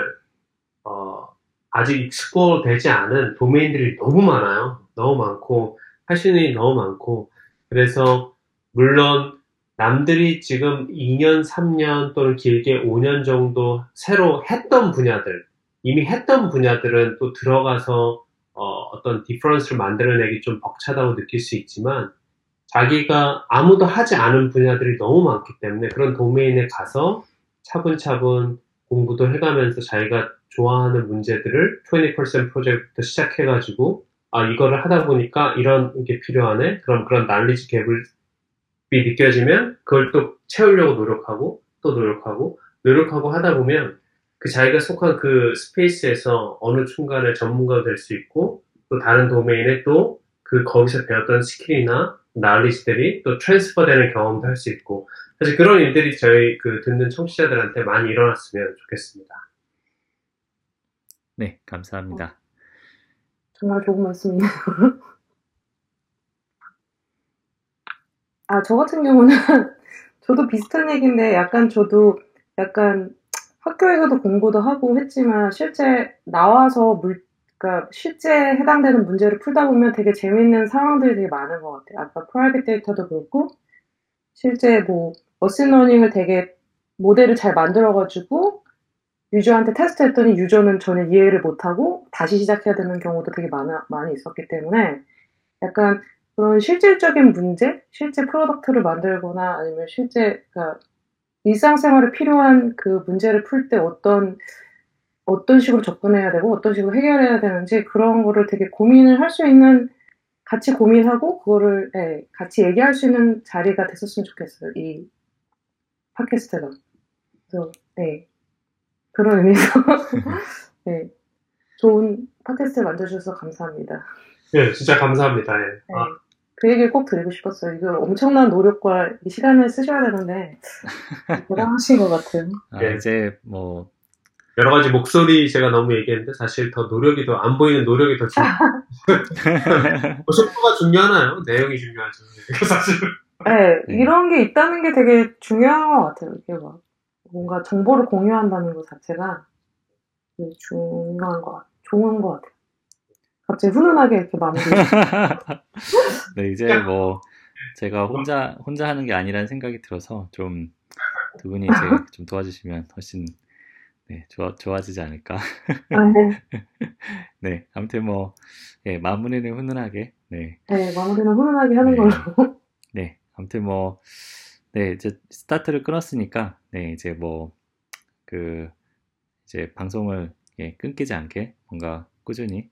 C: 어, 아직 explore 되지 않은 도메인들이 너무 많아요. 너무 많고 할 수 있는 일이 너무 많고 그래서 물론 남들이 지금 2년, 3년 또는 길게 5년 정도 새로 했던 분야들 이미 했던 분야들은 또 들어가서 어, 떤 difference를 만들어내기 좀 벅차다고 느낄 수 있지만 자기가 아무도 하지 않은 분야들이 너무 많기 때문에 그런 도메인에 가서 차분차분 공부도 해가면서 자기가 좋아하는 문제들을 20% 프로젝트부터 시작해가지고 아 이거를 하다 보니까 이런 게 필요하네? 그럼 그런 knowledge gap이 느껴지면 그걸 또 채우려고 노력하고 또 노력하고 노력하고 하다 보면 그 자기가 속한 그 space에서 어느 순간에 전문가가 될 수 있고 또 다른 도메인에 또 그 거기서 배웠던 skill이나 knowledge들이 또 transfer 되는 경험도 할 수 있고 사실 그런 일들이 저희 그 듣는 청취자들한테 많이 일어났으면 좋겠습니다.
A: 네, 감사합니다.
B: 정말 좋은 말씀이네요. 아, 저 같은 경우는 저도 비슷한 얘기인데 약간 저도 약간 학교에서도 공부도 하고 했지만 실제 나와서 물, 그러니까 실제 해당되는 문제를 풀다 보면 되게 재밌는 상황들이 되게 많은 것 같아요. 아까 프라이빗 데이터도 그렇고 실제 뭐 machine learning을 되게 모델을 잘 만들어가지고 user한테 테스트했더니 user는 전혀 이해를 못하고 다시 시작해야 되는 경우도 되게 많아, 많이 있었기 때문에 약간 그런 실질적인 문제, 실제 product를 만들거나 아니면 실제 그러니까 일상생활에 필요한 그 문제를 풀 때 어떤 어떤 식으로 접근해야 되고 어떤 식으로 해결해야 되는지 그런 거를 되게 고민을 할 수 있는 같이 고민하고 그거를 네, 같이 얘기할 수 있는 자리가 됐었으면 좋겠어요. 이 팟캐스트가. 그래서 네. 그런 의미에서 네. 좋은 팟캐스트 만들어주셔서 감사합니다.
C: 네, 진짜 감사합니다. 예.
B: 네. 아. 그 얘기를 꼭 드리고 싶었어요. 이거 엄청난 노력과 시간을 쓰셔야 되는데 대단하신 것 같아요.
A: 아, 네. 이제 뭐
C: 여러 가지 목소리 제가 너무 얘기했는데 사실 더 노력이 더 안 보이는 노력이 더 중요. 뭐 속도가 중요하나요? 내용이 중요하죠. 사실.
B: 네, 네, 이런 게 있다는 게 되게 중요한 것 같아요. 이게 막 뭔가 정보를 공유한다는 것 자체가 중요한 것. 좋은 것 같아요. 갑자기 훈훈하게 이렇게 마무리.
A: 네, 이제 뭐 제가 혼자 혼자 하는 게 아니라는 생각이 들어서 좀 두 분이 이제 좀 도와주시면 훨씬 네, 좋아, 좋아지지 않을까. 아, 네. 네, 아무튼 뭐, 예, 마무리는 훈훈하게, 네.
B: 네, 마무리는 훈훈하게 하는
A: 네.
B: 걸로.
A: 네, 아무튼 뭐, 네, 이제 스타트를 끊었으니까, 네, 이제 뭐, 그, 이제 방송을 예, 끊기지 않게 뭔가 꾸준히,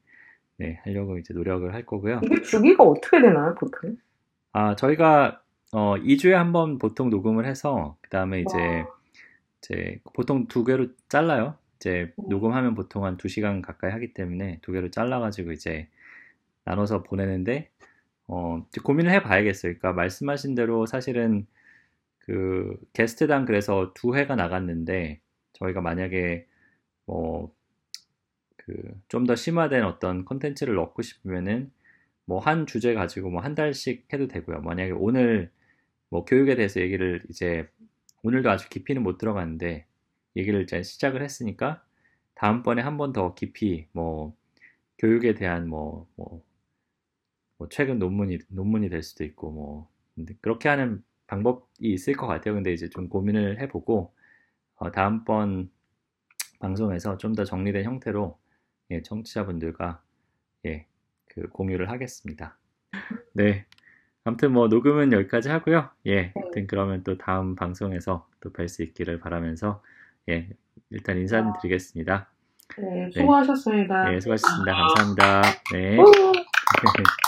A: 네, 하려고 이제 노력을 할 거고요.
B: 이게 주기가 어떻게 되나요, 보통?
A: 아, 저희가, 어, 2주에 한 번 보통 녹음을 해서, 그 다음에 이제, 와. 이제 보통 두 개로 잘라요. 이제 녹음하면 보통 한두 시간 가까이 하기 때문에 두 개로 잘라가지고 이제 나눠서 보내는데 어 고민을 해봐야겠어요. 그러니까 말씀하신 대로 사실은 그 게스트당 그래서 두 회가 나갔는데 저희가 만약에 뭐 그 좀 더 심화된 어떤 컨텐츠를 넣고 싶으면은 뭐 한 주제 가지고 뭐 한 달씩 해도 되고요. 만약에 오늘 뭐 교육에 대해서 얘기를 이제 오늘도 아주 깊이는 못 들어갔는데 얘기를 이제 시작을 했으니까 다음번에 한 번 더 깊이 뭐 교육에 대한 뭐, 뭐, 뭐 최근 논문이 논문이 될 수도 있고 뭐 그렇게 하는 방법이 있을 것 같아요. 근데 이제 좀 고민을 해보고 어, 다음번 방송에서 좀 더 정리된 형태로 예, 청취자분들과 예, 그 공유를 하겠습니다. 네. 아무튼 뭐 녹음은 여기까지 하고요. 예, 네. 아무튼 그러면 또 다음 방송에서 또 뵐 수 있기를 바라면서 예, 일단 인사드리겠습니다.
B: 네, 수고하셨습니다.
A: 네, 수고하셨습니다. 감사합니다. 네.